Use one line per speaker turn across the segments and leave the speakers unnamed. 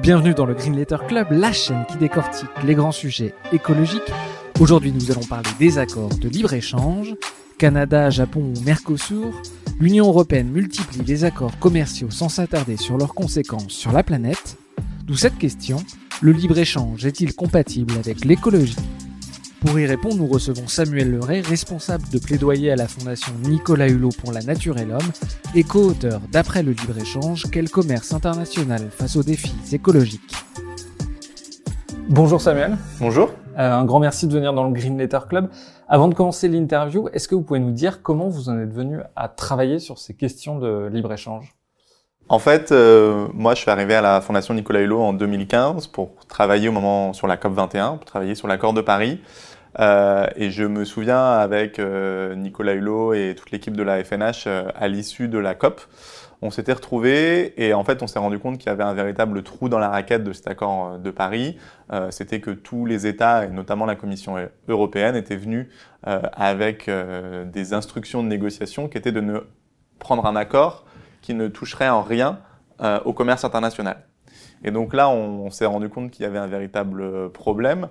Bienvenue dans le Green Letter Club, la chaîne qui décortique les grands sujets écologiques. Aujourd'hui, nous allons parler des accords de libre-échange. Canada, Japon ou Mercosur, l'Union européenne multiplie les accords commerciaux sans s'attarder sur leurs conséquences sur la planète. D'où cette question, le libre-échange est-il compatible avec l'écologie? Pour y répondre, nous recevons Samuel Leray, responsable de plaidoyer à la Fondation Nicolas Hulot pour la nature et l'homme et co-auteur d'Après le libre-échange, quel commerce international face aux défis écologiques. Bonjour Samuel.
Bonjour.
Euh, un grand merci de venir dans le Green Letter Club. Avant de commencer l'interview, est-ce que vous pouvez nous dire comment vous en êtes venu à travailler sur ces questions de libre-échange
en fait, euh, moi, je suis arrivé à la Fondation Nicolas Hulot en 2015 pour travailler au moment sur la COP 21, pour travailler sur l'accord de Paris. Euh, et je me souviens avec euh, Nicolas Hulot et toute l'équipe de la FNH euh, à l'issue de la COP, on s'était retrouvés et en fait on s'est rendu compte qu'il y avait un véritable trou dans la raquette de cet accord de Paris. C'était que tous les États et notamment la Commission européenne étaient venus avec des instructions de négociation qui étaient de ne prendre un accord qui ne toucherait en rien au commerce international. Et donc là, on, s'est rendu compte qu'il y avait un véritable problème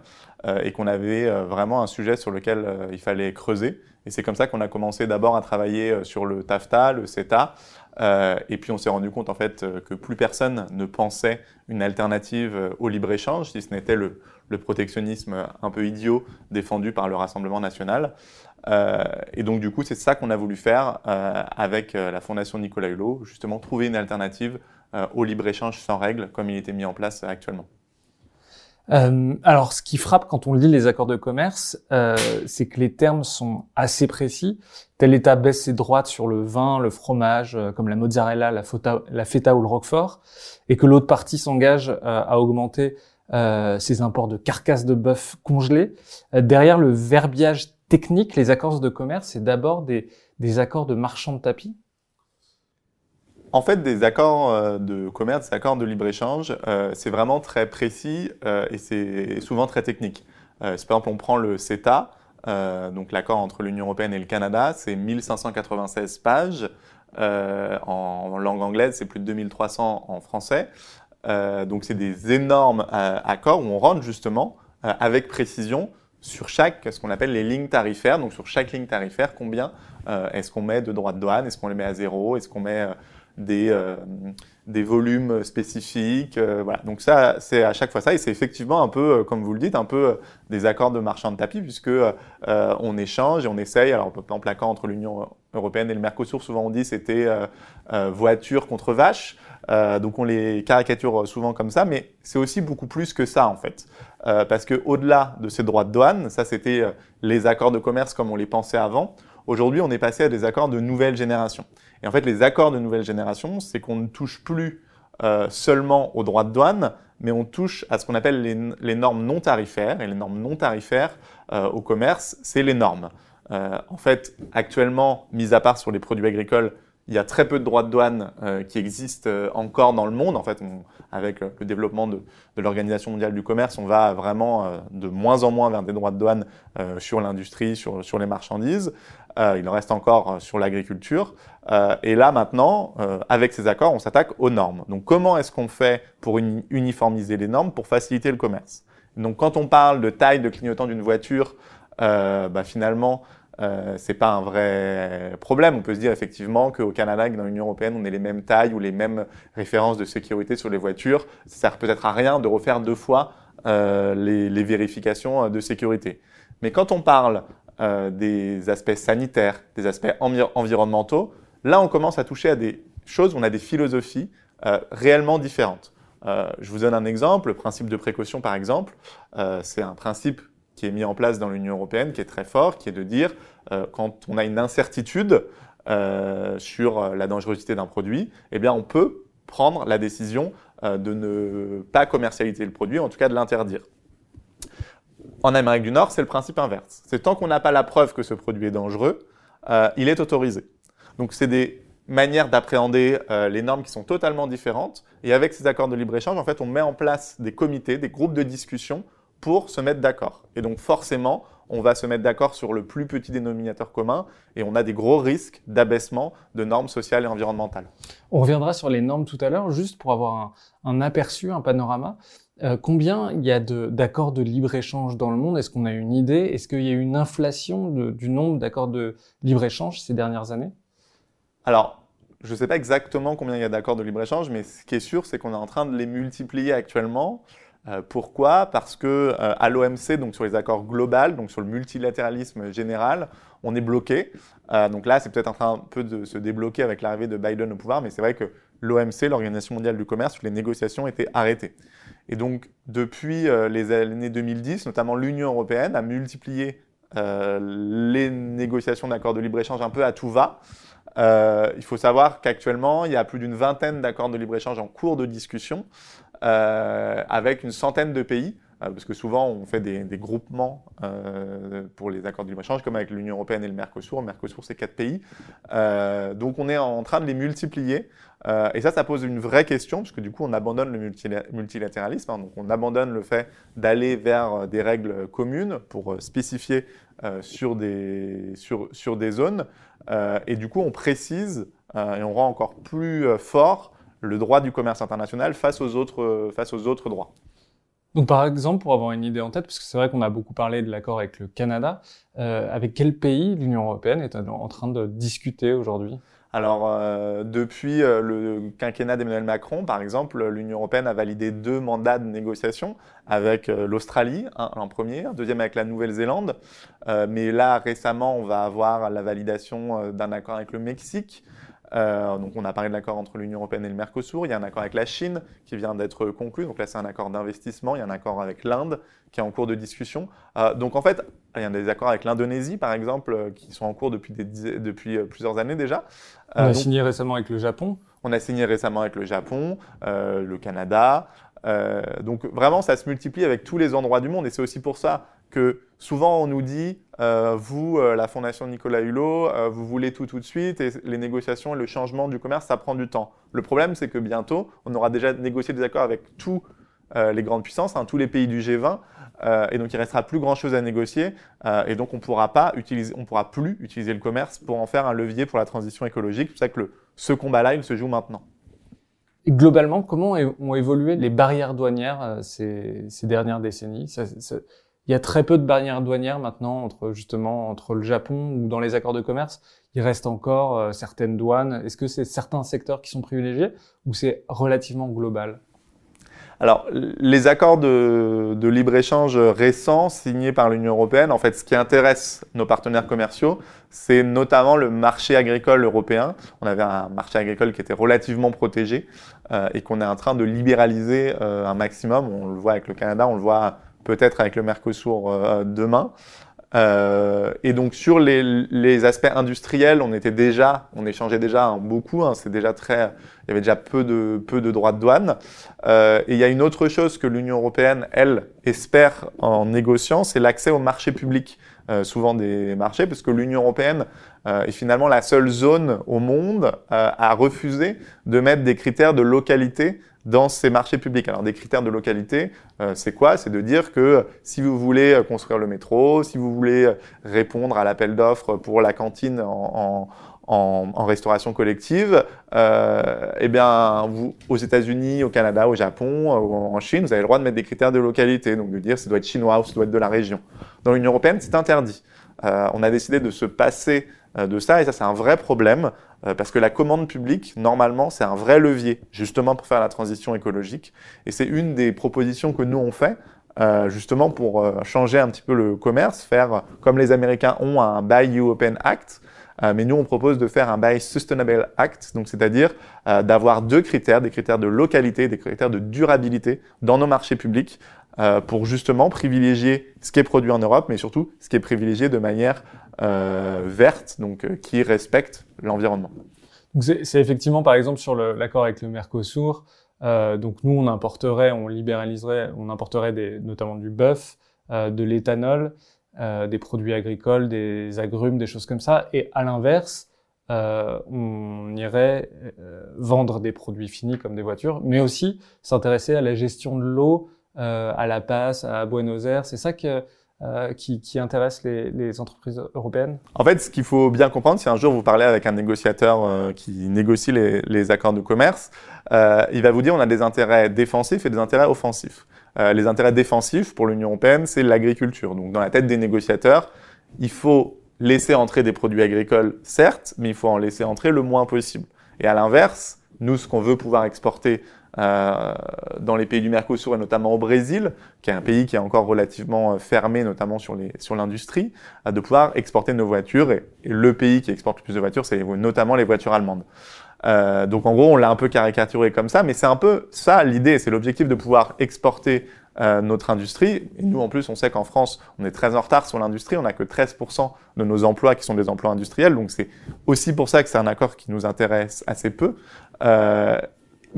et qu'on avait euh, vraiment un sujet sur lequel il fallait creuser. Et c'est comme ça qu'on a commencé d'abord à travailler sur le TAFTA, le CETA, et puis on s'est rendu compte en fait que plus personne ne pensait une alternative au libre-échange, si ce n'était le, protectionnisme un peu idiot défendu par le Rassemblement national. et donc du coup, c'est ça qu'on a voulu faire avec la Fondation Nicolas Hulot, justement trouver une alternative euh, au libre-échange sans règles, comme il était mis en place actuellement.
Euh, alors, ce qui frappe quand on lit les accords de commerce, euh, c'est que les termes sont assez précis. Tel État baisse ses droites sur le vin, le fromage, euh, comme la mozzarella, la, feta ou le roquefort, et que l'autre partie s'engage euh, à augmenter ses imports de carcasses de bœuf congelées. derrière le verbiage technique, les accords de commerce, c'est d'abord des, des accords de marchands de tapis
en fait, des accords euh, de commerce, des accords de libre-échange, euh, c'est vraiment très précis euh, et c'est souvent très technique. par exemple, on prend le CETA, donc l'accord entre l'Union européenne et le Canada, c'est 1596 pages. en, langue anglaise, c'est plus de 2300 en français. donc, c'est des énormes accords où on rentre justement avec précision sur chaque, ce qu'on appelle les lignes tarifaires. Donc, sur chaque ligne tarifaire, combien est-ce qu'on met de droits de douane Est-ce qu'on les met à zéro Est-ce qu'on met des, euh, des volumes spécifiques. Euh, voilà. Donc ça, c'est à chaque fois ça, et c'est effectivement un peu, euh, comme vous le dites, un peu des accords de marchand de tapis, puisque on échange et on essaye. Alors, par exemple, l'accord entre l'Union européenne et le Mercosur, souvent on dit c'était voiture contre vache. donc on les caricature souvent comme ça, mais c'est aussi beaucoup plus que ça en fait, parce que au-delà de ces droits de douane, ça c'était les accords de commerce comme on les pensait avant. Aujourd'hui, on est passé à des accords de nouvelle génération. Et en fait, les accords de nouvelle génération, c'est qu'on ne touche plus euh, seulement aux droits de douane, mais on touche à ce qu'on appelle les, normes non tarifaires. Et les normes non tarifaires euh, au commerce, c'est les normes. Euh, en fait, actuellement, mis à part sur les produits agricoles, il y a très peu de droits de douane euh, qui existent euh, encore dans le monde. En fait, avec le développement de, de l'Organisation mondiale du commerce, on va vraiment euh, de moins en moins vers des droits de douane sur l'industrie, sur, sur les marchandises. il en reste encore sur l'agriculture. et là, maintenant, avec ces accords, on s'attaque aux normes. Donc, comment est-ce qu'on fait pour uniformiser les normes pour faciliter le commerce? Donc, quand on parle de taille de clignotant d'une voiture, bah, finalement, euh, c'est pas un vrai problème. On peut se dire effectivement qu'au Canada, que dans l'Union européenne, on ait les mêmes tailles ou les mêmes références de sécurité sur les voitures. Ça sert peut-être à rien de refaire deux fois euh, les, les, vérifications euh, de sécurité. Mais quand on parle euh, des aspects sanitaires, des aspects environnementaux, là, on commence à toucher à des choses, on a des philosophies euh, réellement différentes. Euh, je vous donne un exemple, le principe de précaution par exemple, c'est un principe qui est mis en place dans l'Union européenne, qui est très fort, qui est de dire, euh, quand on a une incertitude, sur la dangerosité d'un produit, eh bien, on peut prendre la décision de ne pas commercialiser le produit, en tout cas de l'interdire. En Amérique du Nord, c'est le principe inverse. C'est tant qu'on n'a pas la preuve que ce produit est dangereux, il est autorisé. Donc, c'est des manières d'appréhender les normes qui sont totalement différentes. Et avec ces accords de libre-échange, en fait, on met en place des comités, des groupes de discussion pour se mettre d'accord. Et donc forcément, on va se mettre d'accord sur le plus petit dénominateur commun et on a des gros risques d'abaissement de normes sociales et environnementales.
On reviendra sur les normes tout à l'heure, juste pour avoir un, aperçu, un panorama. Euh, combien il y a d'accords de, libre-échange dans le monde? Est-ce qu'on a une idée? Est-ce qu'il y a eu une inflation du nombre d'accords de libre-échange ces dernières années?
Alors, je ne sais pas exactement combien il y a d'accords de libre-échange, mais ce qui est sûr, c'est qu'on est en train de les multiplier actuellement. Euh, pourquoi? Parce que euh, à l'OMC, donc sur les accords globaux, donc sur le multilatéralisme général, on est bloqué. Euh, donc là, c'est peut-être en train un peu de se débloquer avec l'arrivée de Biden au pouvoir, mais c'est vrai que l'OMC, l'Organisation mondiale du commerce, les négociations étaient arrêtées. Et donc, depuis les années 2010, notamment l'Union européenne a multiplié les négociations d'accords de libre-échange un peu à tout va. il faut savoir qu'actuellement, il y a plus d'une vingtaine d'accords de libre-échange en cours de discussion. Euh, avec une centaine de pays, euh, parce que souvent on fait des, groupements euh, pour les accords de libre-échange, comme avec l'Union européenne et le Mercosur. Le Mercosur, c'est quatre pays. donc on est en train de les multiplier. et ça, ça pose une vraie question, parce que du coup, on abandonne le multilatéralisme. Hein. donc on abandonne le fait d'aller vers des règles communes pour spécifier sur, des, sur, sur des zones. et du coup, on précise et on rend encore plus fort le droit du commerce international face aux autres, euh, face aux autres droits.
Donc par exemple, pour avoir une idée en tête, parce que c'est vrai qu'on a beaucoup parlé de l'accord avec le Canada, euh, avec quel pays l'Union européenne est en train de discuter aujourd'hui?
Alors, euh, depuis le quinquennat d'Emmanuel Macron, par exemple, l'Union européenne a validé deux mandats de négociation avec l'Australie, un, en premier, un deuxième avec la Nouvelle-Zélande. mais là, récemment, on va avoir la validation d'un accord avec le Mexique. Euh, donc on a parlé de l'accord entre l'Union européenne et le Mercosur. Il y a un accord avec la Chine qui vient d'être conclu. Donc là, c'est un accord d'investissement. Il y a un accord avec l'Inde qui est en cours de discussion. Euh, donc en fait, il y a des accords avec l'Indonésie, par exemple, euh, qui sont en cours depuis, depuis plusieurs années déjà.
on a signé récemment avec le Japon.
On a signé récemment avec le Japon, le Canada. donc vraiment, ça se multiplie avec tous les endroits du monde. Et c'est aussi pour ça que souvent on nous dit, euh, vous, euh, la Fondation Nicolas Hulot, euh, vous voulez tout tout de suite et les négociations et le changement du commerce, ça prend du temps. Le problème, c'est que bientôt, on aura déjà négocié des accords avec tous les grandes puissances, hein, tous les pays du G20, et donc il restera plus grand-chose à négocier, et donc on pourra pourra plus utiliser le commerce pour en faire un levier pour la transition écologique. C'est pour ça que ce combat-là, il se joue maintenant.
Et globalement, comment ont évolué les barrières douanières ces, dernières décennies? Il y a très peu de barrières douanières maintenant entre justement entre le Japon ou dans les accords de commerce. Il reste encore euh, certaines douanes. Est-ce que c'est certains secteurs qui sont privilégiés ou c'est relativement global?
Alors, les accords de, libre-échange récents signés par l'Union européenne, en fait, ce qui intéresse nos partenaires commerciaux, c'est notamment le marché agricole européen. On avait un marché agricole qui était relativement protégé euh, et qu'on est en train de libéraliser euh, un maximum. On le voit avec le Canada, on le voit peut-être avec le Mercosur euh, demain. Euh, et donc sur les, aspects industriels, on déjà, échangeait déjà beaucoup. Hein, c'est déjà très, il y avait déjà peu de droits de douane. Euh, et il y a une autre chose que l'Union européenne, elle, espère en négociant, c'est l'accès au marché public, souvent des marchés, parce que l'Union européenne est finalement la seule zone au monde à refuser de mettre des critères de localité dans ces marchés publics. Alors des critères de localité, euh, c'est quoi? C'est de dire que si vous voulez euh, construire le métro, si vous voulez euh, répondre à l'appel d'offres pour la cantine en, restauration collective, euh, eh bien, aux États-Unis, au Canada, au Japon, en Chine, vous avez le droit de mettre des critères de localité, donc de dire ça doit être chinois ou ça doit être de la région. Dans l'Union européenne, c'est interdit. Euh, on a décidé de se passer de ça, et ça, c'est un vrai problème. Euh, parce que la commande publique, normalement, c'est un vrai levier, justement pour faire la transition écologique. Et c'est une des propositions que nous, on fait, euh, justement pour euh, changer un petit peu le commerce, faire comme les Américains ont un Buy European Act, mais nous, on propose de faire un Buy Sustainable Act, donc c'est-à-dire d'avoir deux critères, des critères de localité, des critères de durabilité dans nos marchés publics, pour justement privilégier ce qui est produit en Europe, mais surtout ce qui est privilégié de manière verte, donc qui respecte l'environnement.
C'est effectivement, par exemple, sur l'accord avec le Mercosur, euh, donc nous, on importerait, on libéraliserait, on importerait notamment du bœuf, euh, de l'éthanol, euh, des produits agricoles, des agrumes, des choses comme ça. Et à l'inverse, euh, on irait euh, vendre des produits finis comme des voitures, mais aussi s'intéresser à la gestion de l'eau, à la passe, à Buenos Aires. C'est ça que euh, qui, qui, intéresse les, entreprises européennes
En fait, ce qu'il faut bien comprendre, si un jour vous parlez avec un négociateur euh, qui négocie les, accords de commerce, euh, il va vous dire on a des intérêts défensifs et des intérêts offensifs. Les intérêts défensifs pour l'Union européenne, c'est l'agriculture. Donc, dans la tête des négociateurs, il faut laisser entrer des produits agricoles, certes, mais il faut en laisser entrer le moins possible. Et à l'inverse, nous, ce qu'on veut pouvoir exporter euh, dans les pays du Mercosur et notamment au Brésil, qui est un pays qui est encore relativement euh, fermé, notamment sur l'industrie, de pouvoir exporter nos voitures. Et, le pays qui exporte le plus de voitures, c'est notamment les voitures allemandes. Euh, donc en gros, on l'a un peu caricaturé comme ça, mais c'est un peu ça l'idée, c'est l'objectif de pouvoir exporter euh, notre industrie. Et nous, en plus, on sait qu'en France, on est très en retard sur l'industrie. On n'a que 13% de nos emplois qui sont des emplois industriels. Donc c'est aussi pour ça que c'est un accord qui nous intéresse assez peu. Euh,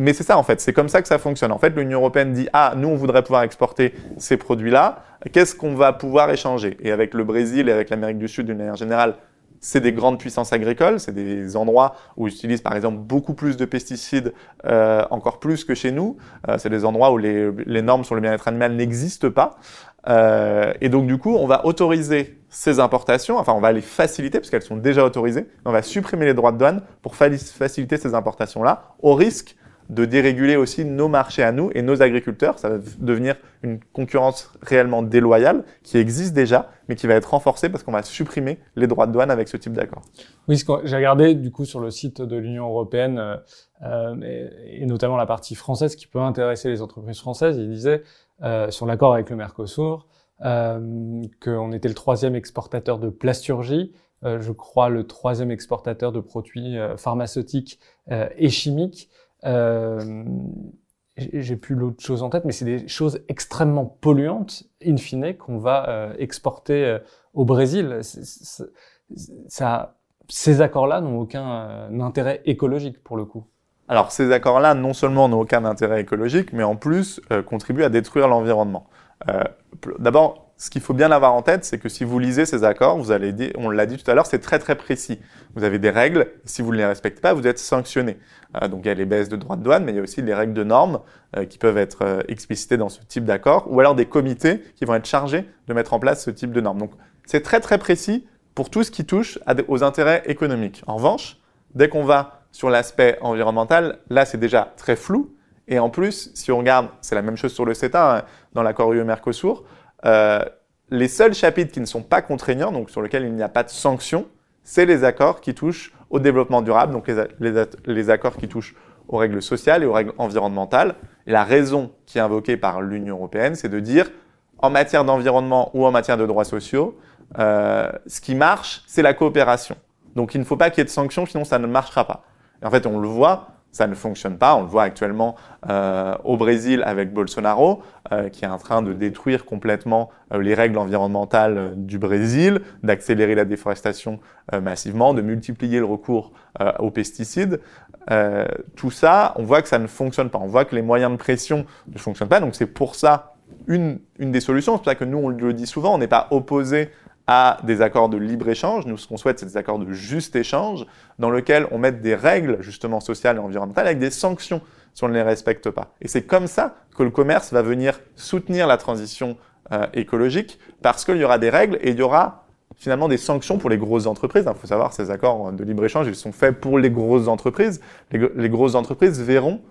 mais c'est ça en fait, c'est comme ça que ça fonctionne. En fait, l'Union européenne dit ah nous on voudrait pouvoir exporter ces produits-là. Qu'est-ce qu'on va pouvoir échanger? Et avec le Brésil et avec l'Amérique du Sud d'une manière générale, c'est des grandes puissances agricoles, c'est des endroits où ils utilisent par exemple beaucoup plus de pesticides, euh, encore plus que chez nous. Euh, c'est des endroits où les, normes sur le bien-être animal n'existent pas. Euh, et donc du coup, on va autoriser ces importations, enfin on va les faciliter parce qu'elles sont déjà autorisées. On va supprimer les droits de douane pour faciliter ces importations-là, au risque de déréguler aussi nos marchés à nous et nos agriculteurs. Ça va devenir une concurrence réellement déloyale qui existe déjà, mais qui va être renforcée parce qu'on va supprimer les droits de douane avec ce type d'accord.
Oui, j'ai regardé du coup sur le site de l'Union européenne euh, euh et, notamment la partie française qui peut intéresser les entreprises françaises. Il disait euh, sur l'accord avec le Mercosur euh, qu'on était le troisième exportateur de plasturgie. Euh, je crois le troisième exportateur de produits euh, pharmaceutiques et chimiques. Euh, j'ai plus l'autre chose en tête, mais c'est des choses extrêmement polluantes, in fine, qu'on va euh, exporter euh, au Brésil. ces accords-là n'ont aucun intérêt écologique pour le coup.
Alors ces accords-là, non seulement n'ont aucun intérêt écologique, mais en plus contribuent à détruire l'environnement. D'abord, ce qu'il faut bien avoir en tête, c'est que si vous lisez ces accords, vous allez on l'a dit tout à l'heure, c'est très très précis. Vous avez des règles, si vous ne les respectez pas, vous êtes sanctionné. Euh, donc il y a les baisses de droits de douane, mais il y a aussi les règles de normes euh, qui peuvent être euh, explicitées dans ce type d'accord, ou alors des comités qui vont être chargés de mettre en place ce type de normes. Donc c'est très très précis pour tout ce qui touche aux intérêts économiques. En revanche, dès qu'on va sur l'aspect environnemental, là c'est déjà très flou. Et en plus, si on regarde, c'est la même chose sur le CETA, hein, dans l'accord UE-Mercosur, euh, les seuls chapitres qui ne sont pas contraignants, donc sur lesquels il n'y a pas de sanctions, c'est les accords qui touchent au développement durable, donc les, les, accords qui touchent aux règles sociales et aux règles environnementales. Et la raison qui est invoquée par l'Union européenne, c'est de dire, en matière d'environnement ou en matière de droits sociaux, euh, ce qui marche, c'est la coopération. Donc il ne faut pas qu'il y ait de sanctions, sinon ça ne marchera pas. Et en fait, on le voit, ça ne fonctionne pas. On le voit actuellement euh, au Brésil avec Bolsonaro, euh, qui est en train de détruire complètement euh, les règles environnementales du Brésil, d'accélérer la déforestation massivement, de multiplier le recours aux pesticides. tout ça, on voit que ça ne fonctionne pas. On voit que les moyens de pression ne fonctionnent pas. Donc c'est pour ça une, une des solutions. C'est pour ça que nous, on le dit souvent, on n'est pas opposé à des accords de libre-échange. Nous, ce qu'on souhaite, c'est des accords de juste échange dans lesquels on met des règles, justement, sociales et environnementales avec des sanctions si on ne les respecte pas. Et c'est comme ça que le commerce va venir soutenir la transition euh, écologique parce qu'il y aura des règles et il y aura finalement des sanctions pour les grosses entreprises. Il faut savoir, ces accords de libre-échange, ils sont faits pour les grosses entreprises. Les, les grosses entreprises verront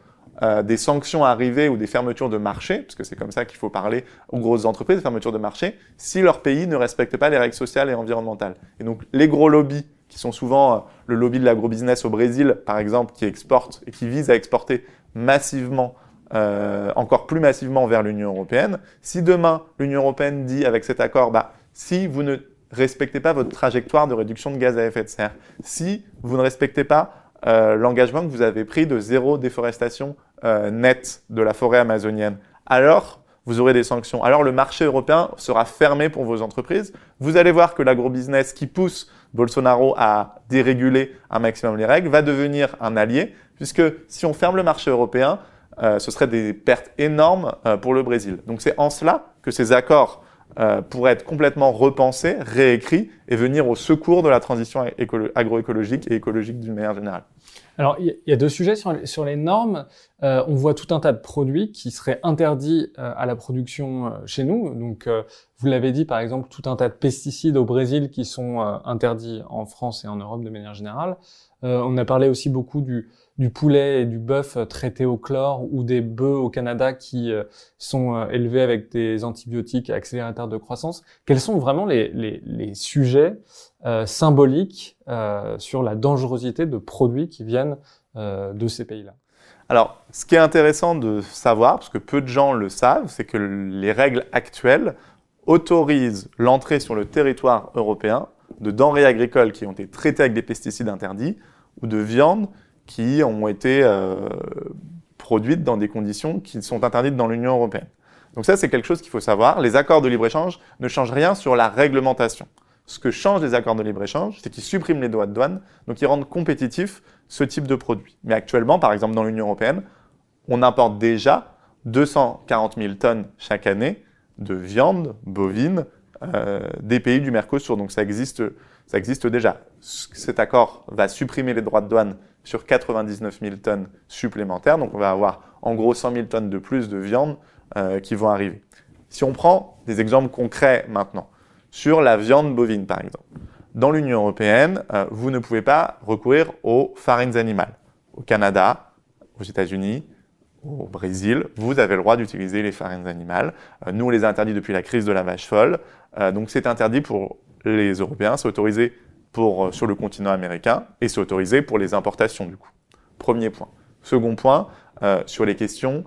euh, des sanctions arrivées ou des fermetures de marché, parce que c'est comme ça qu'il faut parler aux grosses entreprises, des fermetures de marché, si leur pays ne respecte pas les règles sociales et environnementales. Et donc les gros lobbies, qui sont souvent euh, le lobby de l'agrobusiness au Brésil, par exemple, qui exporte et qui vise à exporter massivement, euh, encore plus massivement vers l'Union européenne, si demain l'Union européenne dit avec cet accord, bah, si vous ne respectez pas votre trajectoire de réduction de gaz à effet de serre, si vous ne respectez pas euh, l'engagement que vous avez pris de zéro déforestation euh, nette de la forêt amazonienne. Alors, vous aurez des sanctions. Alors le marché européen sera fermé pour vos entreprises. Vous allez voir que l'agrobusiness qui pousse Bolsonaro à déréguler un maximum les règles va devenir un allié, puisque si on ferme le marché européen, euh, ce serait des pertes énormes euh, pour le Brésil. Donc c'est en cela que ces accords euh, pourraient être complètement repensés, réécrits et venir au secours de la transition agroécologique et écologique d'une manière générale.
Alors, il y, a deux sujets sur les, normes. Euh, on voit tout un tas de produits qui seraient interdits euh, à la production euh, chez nous. Donc, vous l'avez dit, par exemple, tout un tas de pesticides au Brésil qui sont interdits en France et en Europe de manière générale. on a parlé aussi beaucoup du, du poulet et du bœuf traités au chlore ou des bœufs au Canada qui sont élevés avec des antibiotiques accélérateurs de croissance. Quels sont vraiment les, les, sujets euh, symbolique euh, sur la dangerosité de produits qui viennent euh, de ces pays-là?
Alors, ce qui est intéressant de savoir, parce que peu de gens le savent, c'est que les règles actuelles autorisent l'entrée sur le territoire européen de denrées agricoles qui ont été traitées avec des pesticides interdits ou de viandes qui ont été euh, produites dans des conditions qui sont interdites dans l'Union européenne. Donc ça, c'est quelque chose qu'il faut savoir. Les accords de libre-échange ne changent rien sur la réglementation ce que changent les accords de libre-échange, c'est qu'ils suppriment les droits de douane, donc ils rendent compétitif ce type de produit. Mais actuellement, par exemple, dans l'Union européenne, on importe déjà 240 000 tonnes chaque année de viande bovine euh, des pays du Mercosur. Donc ça existe, ça existe déjà. Cet accord va supprimer les droits de douane sur 99 000 tonnes supplémentaires. Donc on va avoir en gros 100 000 tonnes de plus de viande euh, qui vont arriver. Si on prend des exemples concrets maintenant, sur la viande bovine, par exemple. Dans l'Union européenne, euh, vous ne pouvez pas recourir aux farines animales. Au Canada, aux États-Unis, au Brésil, vous avez le droit d'utiliser les farines animales. Euh, nous, on les a interdits depuis la crise de la vache folle. Donc, c'est interdit pour les Européens, c'est autorisé pour, sur le continent américain et c'est autorisé pour les importations, du coup. Premier point. Second point, sur les questions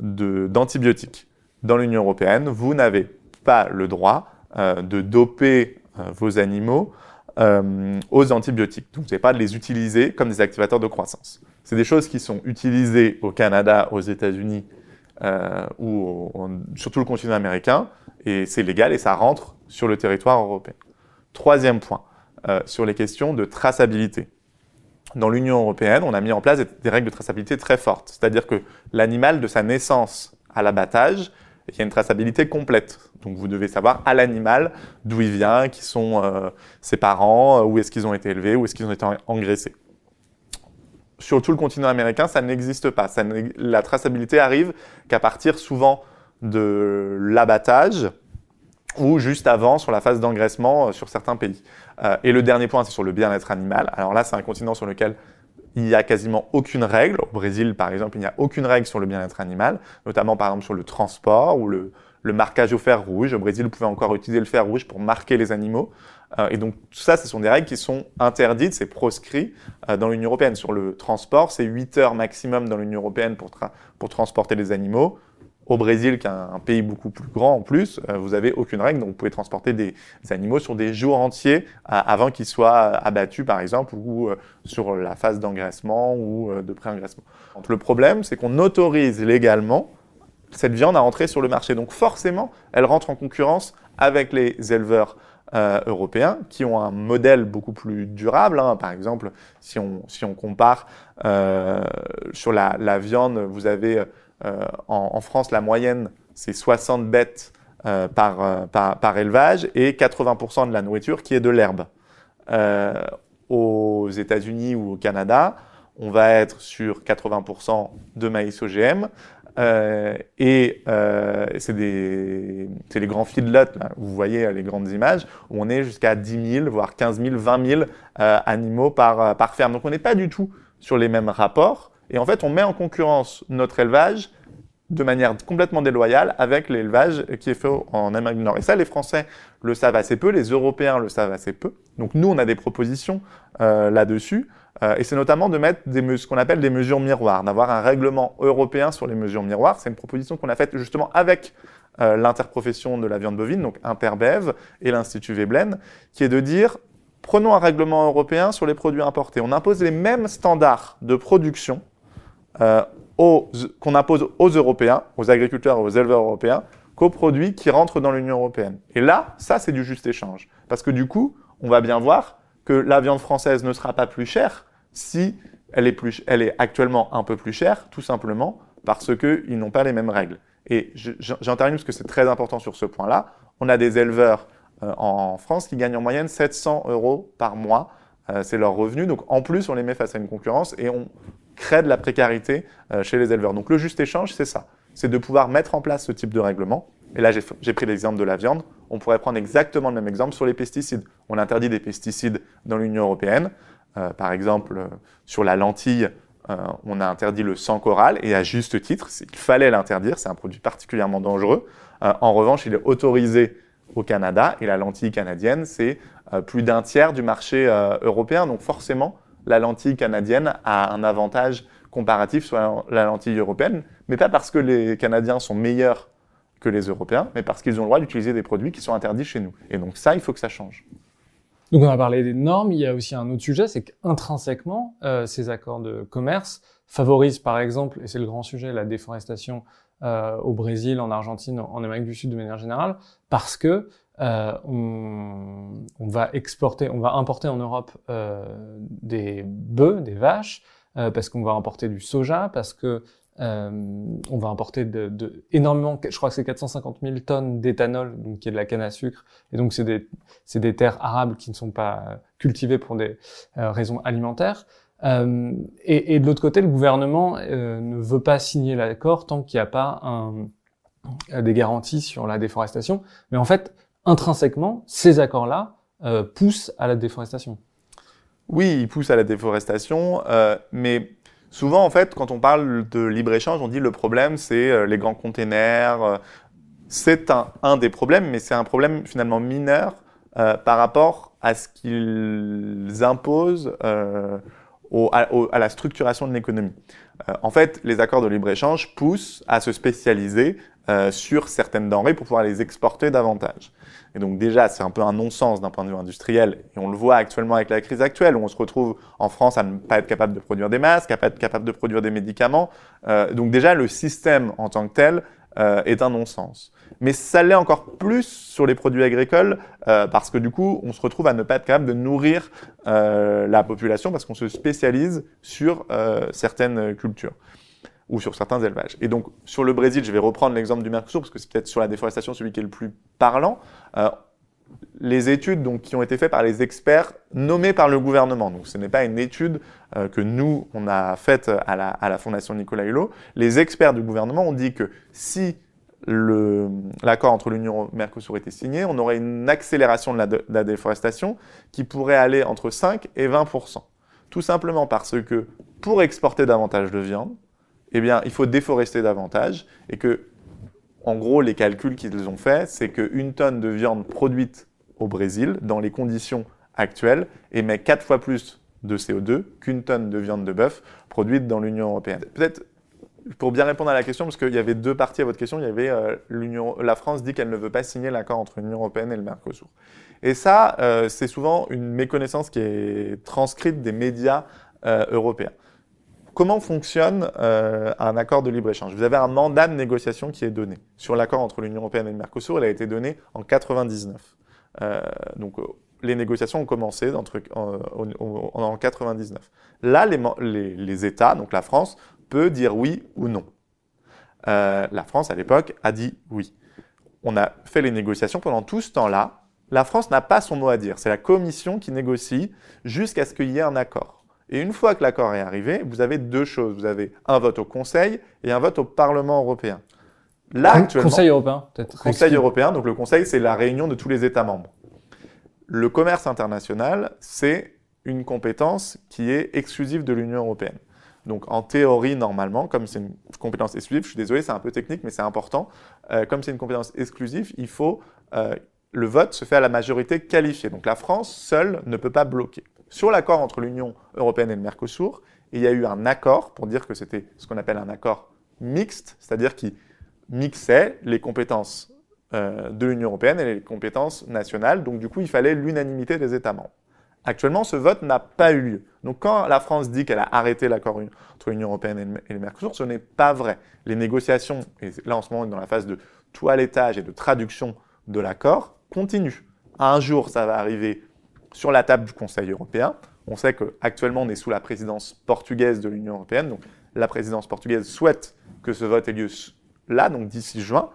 d'antibiotiques. Dans l'Union européenne, vous n'avez pas le droit euh, de doper euh, vos animaux euh, aux antibiotiques. Donc, vous n'avez pas de les utiliser comme des activateurs de croissance. C'est des choses qui sont utilisées au Canada, aux États-Unis ou sur tout le continent américain, et c'est légal et ça rentre sur le territoire européen. Troisième point, sur les questions de traçabilité. Dans l'Union européenne, on a mis en place des règles de traçabilité très fortes, c'est-à-dire que l'animal de sa naissance à l'abattage il y a une traçabilité complète. Donc vous devez savoir à l'animal d'où il vient, qui sont euh, ses parents, euh, où est-ce qu'ils ont été élevés, où est-ce qu'ils ont été engraissés. Sur tout le continent américain, ça n'existe pas. La traçabilité arrive qu'à partir souvent de l'abattage ou juste avant sur la phase d'engraissement euh, sur certains pays. et le dernier point, c'est sur le bien-être animal. Alors là, c'est un continent sur lequel il n'y a quasiment aucune règle. Au Brésil, par exemple, il n'y a aucune règle sur le bien-être animal, notamment par exemple sur le transport ou le, marquage au fer rouge. Au Brésil, vous pouvez encore utiliser le fer rouge pour marquer les animaux. Euh, et donc, tout ça, ce sont des règles qui sont interdites, c'est proscrit euh, dans l'Union européenne. Sur le transport, c'est 8 heures maximum dans l'Union européenne pour, pour transporter les animaux. Au Brésil, qui est un, pays beaucoup plus grand en plus, euh, vous avez aucune règle, donc vous pouvez transporter des, animaux sur des jours entiers euh, avant qu'ils soient abattus, par exemple, ou euh, sur la phase d'engraissement ou de pré-engraissement. Le problème, c'est qu'on autorise légalement cette viande à rentrer sur le marché. Donc forcément, elle rentre en concurrence avec les éleveurs européens qui ont un modèle beaucoup plus durable. Hein. Par exemple, si on, si on compare sur la, viande, vous avez euh, en, France, la moyenne, c'est 60 bêtes euh, euh, par, par, élevage et 80% de la nourriture qui est de l'herbe. aux États-Unis ou au Canada, on va être sur 80% de maïs OGM. et c'est les grands feedlots, vous voyez les grandes images, où on est jusqu'à 10 000, voire 15 000, 20 000 animaux par, par ferme. Donc on n'est pas du tout sur les mêmes rapports. Et en fait, on met en concurrence notre élevage de manière complètement déloyale avec l'élevage qui est fait en Amérique du Nord. Et ça, les Français le savent assez peu, les Européens le savent assez peu. Donc nous, on a des propositions euh, là-dessus. Euh, et c'est notamment de mettre ce qu'on appelle des mesures miroirs, d'avoir un règlement européen sur les mesures miroirs. C'est une proposition qu'on a faite justement avec euh, l'interprofession de la viande bovine, donc Interbev et l'Institut Veblen, qui est de dire prenons un règlement européen sur les produits importés. On impose les mêmes standards de production euh, qu'on impose aux Européens, aux agriculteurs et aux éleveurs européens, qu'aux produits qui rentrent dans l'Union européenne. Et là, ça, c'est du juste échange. Parce que du coup, on va bien voir que la viande française ne sera pas plus chère si elle est, plus, elle est actuellement un peu plus chère, tout simplement parce qu'ils n'ont pas les mêmes règles. Et j'interviens parce que c'est très important sur ce point-là. On a des éleveurs euh, en France qui gagnent en moyenne 700 euros par mois. Euh, c'est leur revenu. Donc en plus, on les met face à une concurrence et on crée de la précarité euh, chez les éleveurs. Donc le juste échange, c'est ça. C'est de pouvoir mettre en place ce type de règlement. Et là, j'ai pris l'exemple de la viande. On pourrait prendre exactement le même exemple sur les pesticides. On interdit des pesticides dans l'Union européenne. par exemple, sur la lentille, on a interdit le sang choral, et à juste titre, il fallait l'interdire, c'est un produit particulièrement dangereux. en revanche, il est autorisé au Canada, et la lentille canadienne, c'est euh, plus d'un tiers du marché euh, européen. Donc forcément, la lentille canadienne a un avantage comparatif sur la lentille européenne, mais pas parce que les Canadiens sont meilleurs que les Européens, mais parce qu'ils ont le droit d'utiliser des produits qui sont interdits chez nous. Et donc ça, il faut que ça change.
Donc on a parlé des normes, il y a aussi un autre sujet, c'est qu'intrinsèquement, euh, ces accords de commerce favorisent par exemple, et c'est le grand sujet, la déforestation euh, au Brésil, en Argentine, en Amérique du Sud de manière générale, parce que euh, on, on, va exporter, on va importer en Europe euh, des bœufs, des vaches, euh, parce qu'on va importer du soja, parce que euh, on va importer de, de, énormément, je crois que c'est 450 000 tonnes d'éthanol, donc qui est de la canne à sucre, et donc c'est des, des terres arables qui ne sont pas cultivées pour des raisons alimentaires. Euh, et, et, de l'autre côté, le gouvernement euh, ne veut pas signer l'accord tant qu'il n'y a pas un, euh, des garanties sur la déforestation. Mais en fait, intrinsèquement, ces accords-là euh, poussent à la déforestation.
Oui, ils poussent à la déforestation, euh, mais souvent, en fait, quand on parle de libre-échange, on dit le problème, c'est les grands containers. c'est un, des problèmes, mais c'est un problème finalement mineur par rapport à ce qu'ils imposent à, la structuration de l'économie. Euh, en fait, les accords de libre-échange poussent à se spécialiser euh, sur certaines denrées pour pouvoir les exporter davantage. Et donc déjà, c'est un peu un non-sens d'un point de vue industriel. Et on le voit actuellement avec la crise actuelle, où on se retrouve en France à ne pas être capable de produire des masques, à ne pas être capable de produire des médicaments. Euh, donc déjà, le système en tant que tel euh, est un non-sens. Mais ça l'est encore plus sur les produits agricoles euh, parce que du coup, on se retrouve à ne pas être capable de nourrir euh, la population parce qu'on se spécialise sur certaines cultures ou sur certains élevages. Et donc, sur le Brésil, je vais reprendre l'exemple du Mercosur parce que c'est peut-être sur la déforestation celui qui est le plus parlant. Euh, les études donc, qui ont été faites par les experts nommés par le gouvernement. Donc, ce n'est pas une étude euh, que nous, on a faite à la, à la Fondation Nicolas Hulot. Les experts du gouvernement ont dit que si l'accord entre l'Union et Mercosur était signé, on aurait une accélération de la, de la, déforestation qui pourrait aller entre 5 et 20% Tout simplement parce que pour exporter davantage de viande, eh bien, il faut déforester davantage et que, en gros, les calculs qu'ils ont faits, c'est qu'une tonne de viande produite au Brésil, dans les conditions actuelles, émet quatre fois plus de CO2 qu'une tonne de viande de bœuf produite dans l'Union européenne. Peut-être pour bien répondre à la question, parce qu'il y avait deux parties à votre question, il y avait euh, l'Union, la France dit qu'elle ne veut pas signer l'accord entre l'Union européenne et le Mercosur. Et ça, euh, c'est souvent une méconnaissance qui est transcrite des médias euh, européens. Comment fonctionne euh, un accord de libre-échange? Vous avez un mandat de négociation qui est donné. Sur l'accord entre l'Union européenne et le Mercosur, il a été donné en 99. Euh, donc les négociations ont commencé en, en, en 99. Là, les, États, donc la France, peut dire oui ou non. Euh, la France, à l'époque, a dit oui. On a fait les négociations pendant tout ce temps-là. La France n'a pas son mot à dire. C'est la Commission qui négocie jusqu'à ce qu'il y ait un accord. Et une fois que l'accord est arrivé, vous avez deux choses. Vous avez un vote au Conseil et un vote au Parlement européen.
Là, actuellement, Conseil européen,
peut-être. Conseil européen. Donc le Conseil, c'est la réunion de tous les États membres. Le commerce international, c'est une compétence qui est exclusive de l'Union européenne. Donc en théorie, normalement, comme c'est une compétence exclusive, je suis désolé, c'est un peu technique, mais c'est important, euh, comme c'est une compétence exclusive, il faut, euh, le vote se fait à la majorité qualifiée. Donc la France seule ne peut pas bloquer. Sur l'accord entre l'Union européenne et le Mercosur, il y a eu un accord pour dire que c'était ce qu'on appelle un accord mixte, c'est-à-dire qui mixait les compétences euh, de l'Union européenne et les compétences nationales. Donc du coup, il fallait l'unanimité des États membres. Actuellement, ce vote n'a pas eu lieu. Donc quand la France dit qu'elle a arrêté l'accord entre l'Union européenne et le Mercosur, ce n'est pas vrai. Les négociations, et là en ce moment on est dans la phase de toilettage et de traduction de l'accord, continuent. Un jour, ça va arriver sur la table du Conseil européen. On sait qu'actuellement, on est sous la présidence portugaise de l'Union européenne. Donc, la présidence portugaise souhaite que ce vote ait lieu là, donc d'ici juin.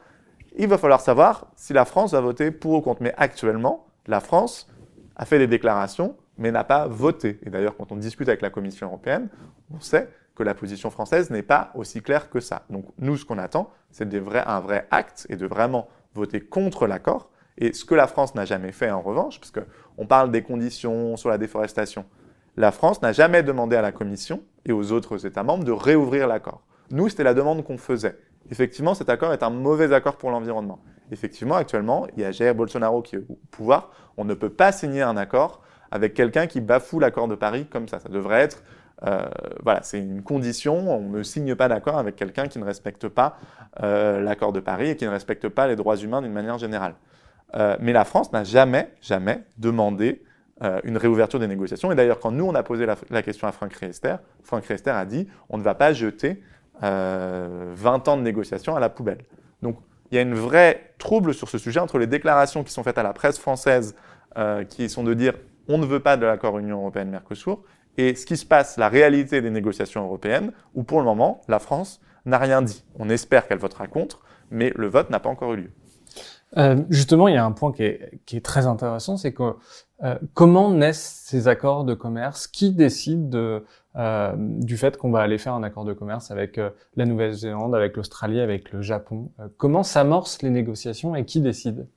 Il va falloir savoir si la France va voter pour ou contre. Mais actuellement, la France a fait des déclarations, mais n'a pas voté. Et d'ailleurs, quand on discute avec la Commission européenne, on sait que la position française n'est pas aussi claire que ça. Donc nous, ce qu'on attend, c'est un vrai acte et de vraiment voter contre l'accord. Et ce que la France n'a jamais fait en revanche, parce qu'on parle des conditions sur la déforestation, la France n'a jamais demandé à la Commission et aux autres États membres de réouvrir l'accord. Nous, c'était la demande qu'on faisait. Effectivement, cet accord est un mauvais accord pour l'environnement. Effectivement, actuellement, il y a Jair Bolsonaro qui est au pouvoir. On ne peut pas signer un accord avec quelqu'un qui bafoue l'accord de Paris comme ça. Ça devrait être, euh, voilà, c'est une condition. On ne signe pas d'accord avec quelqu'un qui ne respecte pas euh, l'accord de Paris et qui ne respecte pas les droits humains d'une manière générale. Euh, mais la France n'a jamais, jamais demandé une réouverture des négociations. Et d'ailleurs, quand nous, on a posé la, question à Franck Riester, Franck Riester a dit on ne va pas jeter 20 ans de négociations à la poubelle. Donc, il y a une vraie trouble sur ce sujet entre les déclarations qui sont faites à la presse française, qui sont de dire on ne veut pas de l'accord Union européenne-Mercosur, et ce qui se passe, la réalité des négociations européennes, où pour le moment, la France n'a rien dit. On espère qu'elle votera contre, mais le vote n'a pas encore eu lieu.
Euh, justement, il y a un point qui est, qui est très intéressant, c'est que euh, comment naissent ces accords de commerce? Qui décide de, euh, du fait qu'on va aller faire un accord de commerce avec euh, la Nouvelle-Zélande, avec l'Australie, avec le Japon? Euh, Comment s'amorcent les négociations et qui décide?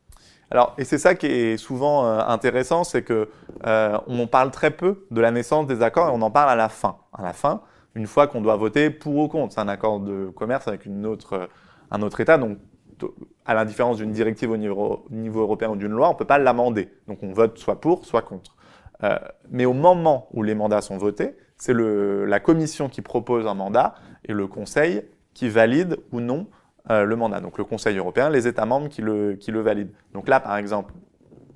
Alors, et c'est ça qui est souvent intéressant, c'est que on parle très peu de la naissance des accords et on en parle à la fin. À la fin, une fois qu'on doit voter pour ou contre. Un accord de commerce avec une autre, un autre État. Donc, à la différence d'une directive au niveau, européen ou d'une loi, on ne peut pas l'amender. Donc, on vote soit pour, soit contre. Euh, mais au moment où les mandats sont votés, c'est la Commission qui propose un mandat et le Conseil qui valide ou non euh, le mandat. Donc le Conseil européen, les États membres qui le, qui le valident. Donc là, par exemple,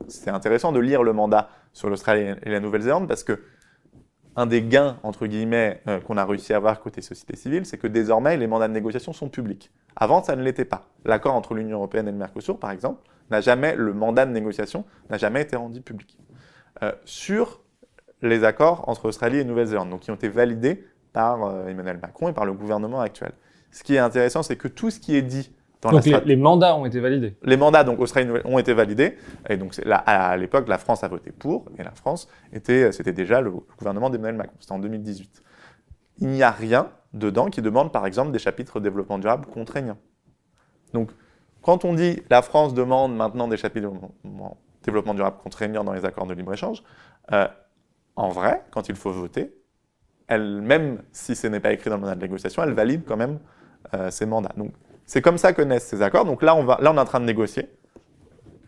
c'est intéressant de lire le mandat sur l'Australie et la Nouvelle-Zélande parce que un des gains, entre guillemets, euh, qu'on a réussi à avoir côté société civile, c'est que désormais, les mandats de négociation sont publics. Avant, ça ne l'était pas. L'accord entre l'Union européenne et le Mercosur, par exemple, n'a jamais, le mandat de négociation n'a jamais été rendu public. Euh, sur les accords entre Australie et Nouvelle-Zélande, donc qui ont été validés par Emmanuel Macron et par le gouvernement actuel ce qui est intéressant, c'est que tout ce qui est dit
dans donc la les, les, mandats ont été validés.
Les mandats donc Australie ont été validés et donc là, à l'époque la France a voté pour et la France était c'était déjà le gouvernement d'Emmanuel Macron. C'était en 2018. Il n'y a rien dedans qui demande par exemple des chapitres développement durable contraignants. Donc quand on dit la France demande maintenant des chapitres développement durable contraignants dans les accords de libre échange, euh, en vrai, quand il faut voter, elle, même si ce n'est pas écrit dans le mandat de négociation, elle valide quand même euh, ces mandats. Donc, c'est comme ça que naissent ces accords. Donc là on, est en train de négocier.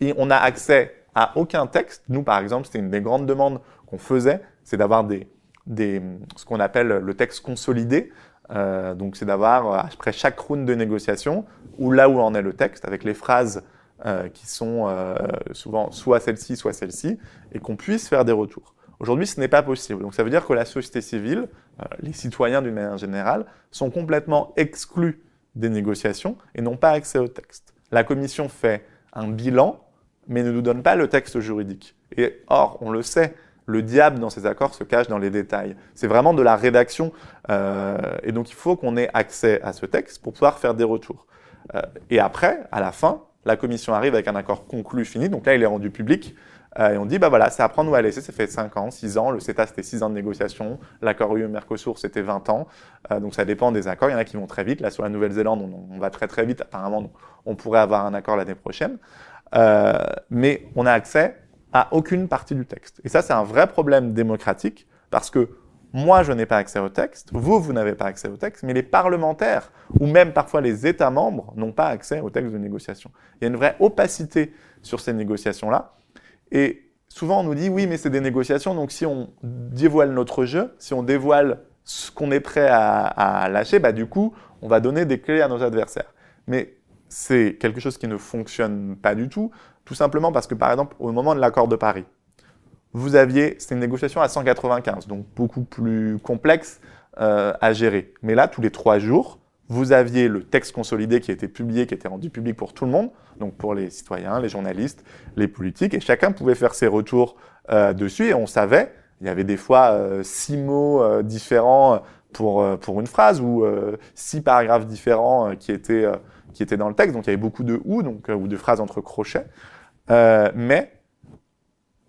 Et on a accès à aucun texte. Nous, par exemple, c'était une des grandes demandes qu'on faisait, c'est d'avoir ce qu'on appelle le texte consolidé. Euh, donc, c'est d'avoir, euh, après chaque round de négociation, ou là où en est le texte, avec les phrases euh, qui sont souvent soit celle-ci, soit celle-ci, et qu'on puisse faire des retours. Aujourd'hui, ce n'est pas possible. Donc, ça veut dire que la société civile, les citoyens d'une manière générale, sont complètement exclus des négociations et n'ont pas accès au texte. La Commission fait un bilan, mais ne nous donne pas le texte juridique. Et or, on le sait, le diable dans ces accords se cache dans les détails. C'est vraiment de la rédaction, euh, et donc il faut qu'on ait accès à ce texte pour pouvoir faire des retours. Euh, et après, à la fin, la Commission arrive avec un accord conclu, fini, donc là il est rendu public, euh, et on dit, bah voilà, c'est à prendre ou à laisser, ça fait 5 ans, 6 ans. Le CETA, c'était 6 ans de négociation. L'accord UE-Mercosur, c'était 20 ans. Euh, donc ça dépend des accords. Il y en a qui vont très vite. Là, sur la Nouvelle-Zélande, on, va très très vite. Apparemment, on pourrait avoir un accord l'année prochaine. Euh, mais on a accès à aucune partie du texte. Et ça, c'est un vrai problème démocratique parce que moi, je n'ai pas accès au texte, vous, vous n'avez pas accès au texte, mais les parlementaires, ou même parfois les États membres, n'ont pas accès au texte de négociation. Il y a une vraie opacité sur ces négociations-là, et souvent, on nous dit, oui, mais c'est des négociations, donc si on dévoile notre jeu, si on dévoile ce qu'on est prêt à, lâcher, bah, du coup, on va donner des clés à nos adversaires. Mais c'est quelque chose qui ne fonctionne pas du tout, tout simplement parce que, par exemple, au moment de l'accord de Paris, vous aviez, c'était une négociation à 195, donc beaucoup plus complexe euh, à gérer. Mais là, tous les trois jours, vous aviez le texte consolidé qui était publié, qui était rendu public pour tout le monde, donc pour les citoyens, les journalistes, les politiques, et chacun pouvait faire ses retours euh, dessus, et on savait, il y avait des fois euh, six mots euh, différents pour, euh, pour une phrase, ou euh, six paragraphes différents euh, qui, étaient, euh, qui étaient dans le texte, donc il y avait beaucoup de ou, donc, euh, ou de phrases entre crochets, Euh, mais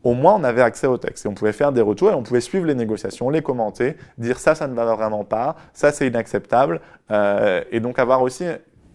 au moins on avait accès au texte et on pouvait faire des retours et on pouvait suivre les négociations, les commenter, dire ça, ça ne va vraiment pas, ça c'est inacceptable, euh, et donc avoir aussi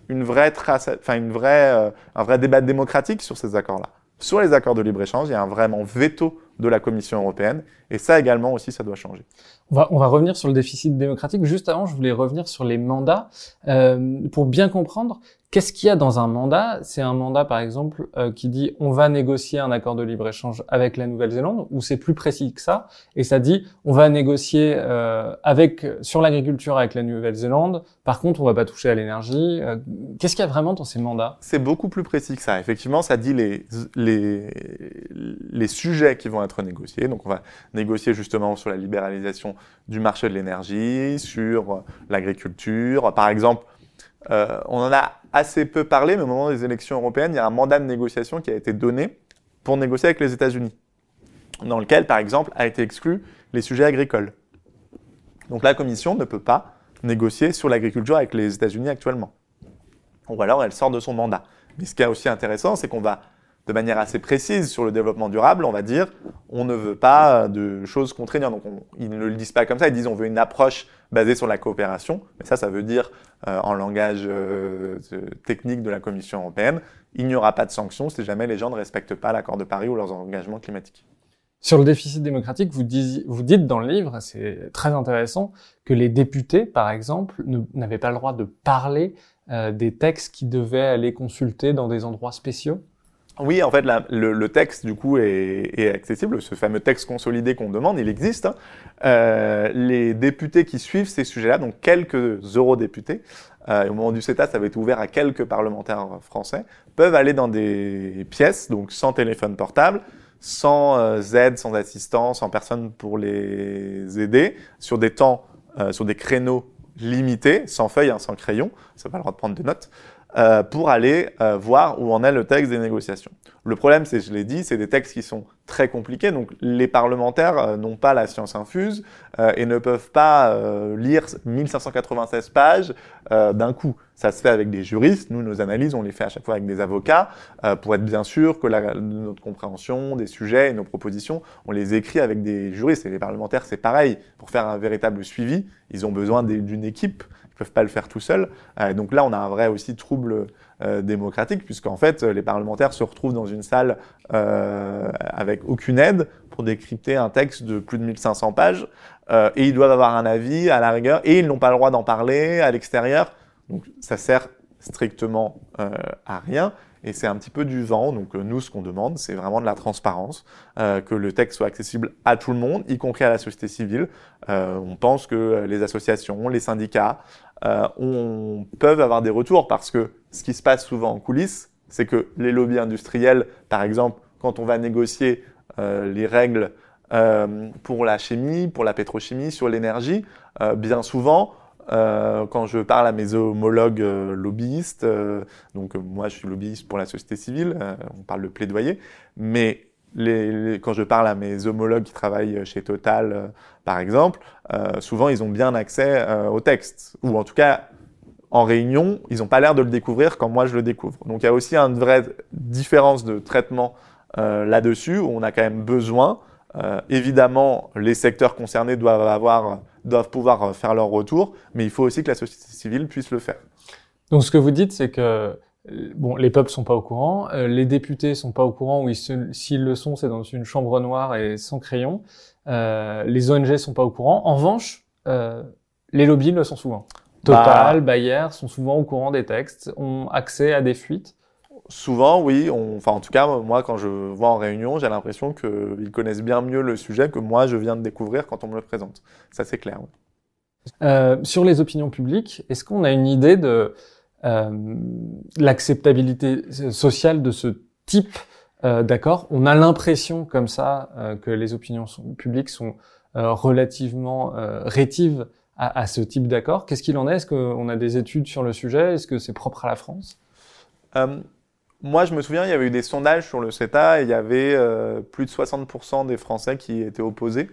une vraie trace, enfin une vraie, euh, un vrai débat démocratique sur ces accords-là. Sur les accords de libre-échange, il y a un vraiment veto de la Commission européenne, et ça également aussi, ça doit changer.
On va, on va revenir sur le déficit démocratique. Juste avant, je voulais revenir sur les mandats. Euh, pour bien comprendre, qu'est-ce qu'il y a dans un mandat? C'est un mandat, par exemple, euh, qui dit on va négocier un accord de libre-échange avec la Nouvelle-Zélande, ou c'est plus précis que ça, et ça dit on va négocier euh, avec sur l'agriculture avec la Nouvelle-Zélande, par contre on va pas toucher à l'énergie. Euh, qu'est-ce qu'il y a vraiment dans ces mandats?
C'est beaucoup plus précis que ça. Effectivement, ça dit les, les, les sujets qui vont être négociés. Donc, on va négocier justement sur la libéralisation du marché de l'énergie, sur l'agriculture. Par exemple, euh, on en a assez peu parlé, mais au moment des élections européennes, il y a un mandat de négociation qui a été donné pour négocier avec les États-Unis, dans lequel, par exemple, a été exclu les sujets agricoles. Donc la Commission ne peut pas négocier sur l'agriculture avec les États-Unis actuellement. Ou alors elle sort de son mandat. Mais ce qui est aussi intéressant, c'est qu'on va, de manière assez précise sur le développement durable, on va dire, on ne veut pas de choses contraignantes. Donc on- ils ne le disent pas comme ça, ils disent on veut une approche basée sur la coopération. Mais ça, ça veut dire, euh, en langage euh, de- technique de la Commission européenne, il n'y aura pas de sanctions si jamais les gens ne respectent pas l'accord de Paris ou leurs engagements climatiques.
Sur le déficit démocratique, vous, dites dans le livre, c'est très intéressant, que les députés, par exemple, n'avaient pas le droit de parler euh, des textes qui devaient aller consulter dans des endroits spéciaux.
Oui, en fait, le, le texte, du coup, est, est accessible. Ce fameux texte consolidé qu'on demande, il existe. hein. Euh, les députés qui suivent ces sujets-là, donc quelques eurodéputés, euh, au moment du CETA, ça avait été ouvert à quelques parlementaires français, peuvent aller dans des pièces, donc sans téléphone portable, sans euh, aide, sans assistance, sans personne pour les aider, sur des temps, euh, sur des créneaux limités, sans feuille, hein, sans crayon, ça n'a pas le droit de prendre de notes, euh, pour aller euh, voir où en est le texte des négociations. Le problème, c'est, je l'ai dit, c'est des textes qui sont très compliqués, donc les parlementaires euh, n'ont pas la science infuse et ne peuvent pas lire 1596 pages d'un coup. Ça se fait avec des juristes, nous, nos analyses, on les fait à chaque fois avec des avocats, pour être bien sûr que notre compréhension des sujets et nos propositions, on les écrit avec des juristes. Et les parlementaires, c'est pareil. Pour faire un véritable suivi, ils ont besoin d'une équipe ils peuvent pas le faire tout seuls. Euh, donc là, on a un vrai aussi trouble euh, démocratique, puisqu'en fait, les parlementaires se retrouvent dans une salle euh, avec aucune aide pour décrypter un texte de plus de 1500 pages, euh, et ils doivent avoir un avis à la rigueur, et ils n'ont pas le droit d'en parler à l'extérieur. Donc ça sert strictement euh, à rien. Et c'est un petit peu du vent. Donc euh, nous, ce qu'on demande, c'est vraiment de la transparence, euh, que le texte soit accessible à tout le monde, y compris à la société civile. Euh, on pense que les associations, les syndicats, on, peuvent avoir des retours parce que ce qui se passe souvent en coulisses, c'est que les lobbies industriels, par exemple, quand on va négocier les règles pour la chimie, pour la pétrochimie, sur l'énergie, bien souvent, euh, quand je parle à mes homologues euh, lobbyistes, euh, donc moi je suis lobbyiste pour la société civile, on parle de plaidoyer, mais quand je parle à mes homologues qui travaillent chez Total, par exemple, souvent ils ont bien accès au texte, ou en tout cas en réunion, ils n'ont pas l'air de le découvrir quand moi je le découvre. Donc il y a aussi une vraie différence de traitement là-dessus, où on a quand même besoin. Euh, évidemment, les secteurs concernés doivent avoir, doivent pouvoir euh, faire leur retour, mais il faut aussi que la société civile puisse le faire.
Donc ce que vous dites, c'est que euh, bon, les peuples sont pas au courant, euh, les députés sont pas au courant, ou s'ils le sont, c'est dans une chambre noire et sans crayon. Euh, les ONG sont pas au courant. En revanche, euh, les lobbies le sont souvent. Total, Bayer sont souvent au courant des textes, ont accès à des fuites.
Souvent, oui. On, enfin, en tout cas, moi, quand je vois en réunion, j'ai l'impression qu'ils connaissent bien mieux le sujet que moi, je viens de découvrir quand on me le présente. Ça, c'est clair. oui.
Euh, sur les opinions publiques, est-ce qu'on a une idée de euh, l'acceptabilité sociale de ce type d'accord? On a l'impression comme ça que les opinions publiques sont relativement rétives à, ce type d'accord. Qu'est-ce qu'il en est? Est-ce qu'on a des études sur le sujet? Est-ce que c'est propre à la France?
Moi, je me souviens, il y avait eu des sondages sur le CETA et il y avait plus de 60% des Français qui étaient opposés.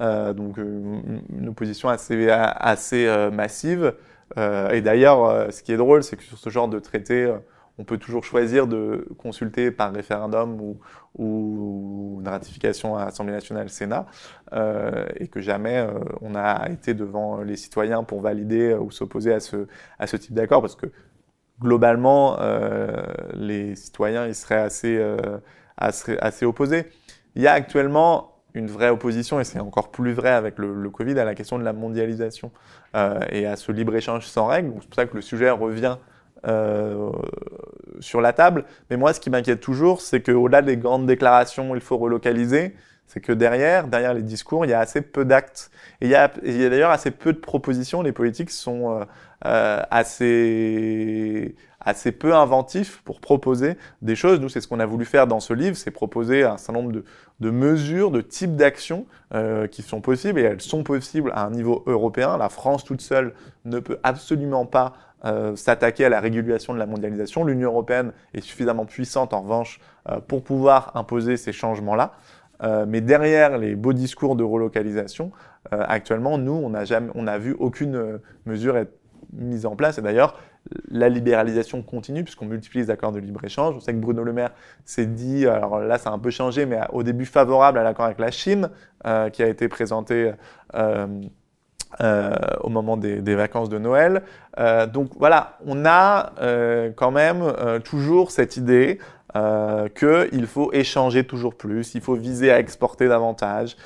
Euh, donc euh, une opposition assez, euh, massive. et d'ailleurs, ce qui est drôle, c'est que sur ce genre de traité, on peut toujours choisir de consulter par référendum ou, une ratification à l'Assemblée nationale, Sénat, euh, et que jamais on a été devant les citoyens pour valider ou s'opposer à ce, à ce type d'accord, parce que globalement, euh, les citoyens ils seraient assez, assez, assez opposés. Il y a actuellement une vraie opposition, et c'est encore plus vrai avec le, le, Covid, à la question de la mondialisation euh, et à ce libre-échange sans règles. C'est pour ça que le sujet revient euh, sur la table. Mais moi, ce qui m'inquiète toujours, c'est qu'au-delà des grandes déclarations, il faut relocaliser, c'est que derrière, derrière les discours, il y a assez peu d'actes. Et il y a, d'ailleurs assez peu de propositions. Les politiques sont euh, euh assez assez peu inventifs pour proposer des choses. Nous, c'est ce qu'on a voulu faire dans ce livre, c'est proposer un certain nombre de, mesures, de types d'actions euh, qui sont possibles, et elles sont possibles à un niveau européen. La France toute seule ne peut absolument pas s'attaquer à la régulation de la mondialisation. L'Union européenne est suffisamment puissante, en revanche, pour pouvoir imposer ces changements-là. Euh, mais derrière les beaux discours de relocalisation, euh, actuellement, nous, on n'a jamais, on n'a vu aucune mesure être mise en place. Et d'ailleurs, la libéralisation continue puisqu'on multiplie les accords de libre-échange. On sait que Bruno Le Maire s'est dit, alors là ça a un peu changé, mais au début favorable à l'accord avec la Chine euh, qui a été présenté euh, euh, au moment des, vacances de Noël. Euh, donc voilà, on a euh, quand même euh, toujours cette idée qu'il faut échanger toujours plus, il faut viser à exporter davantage,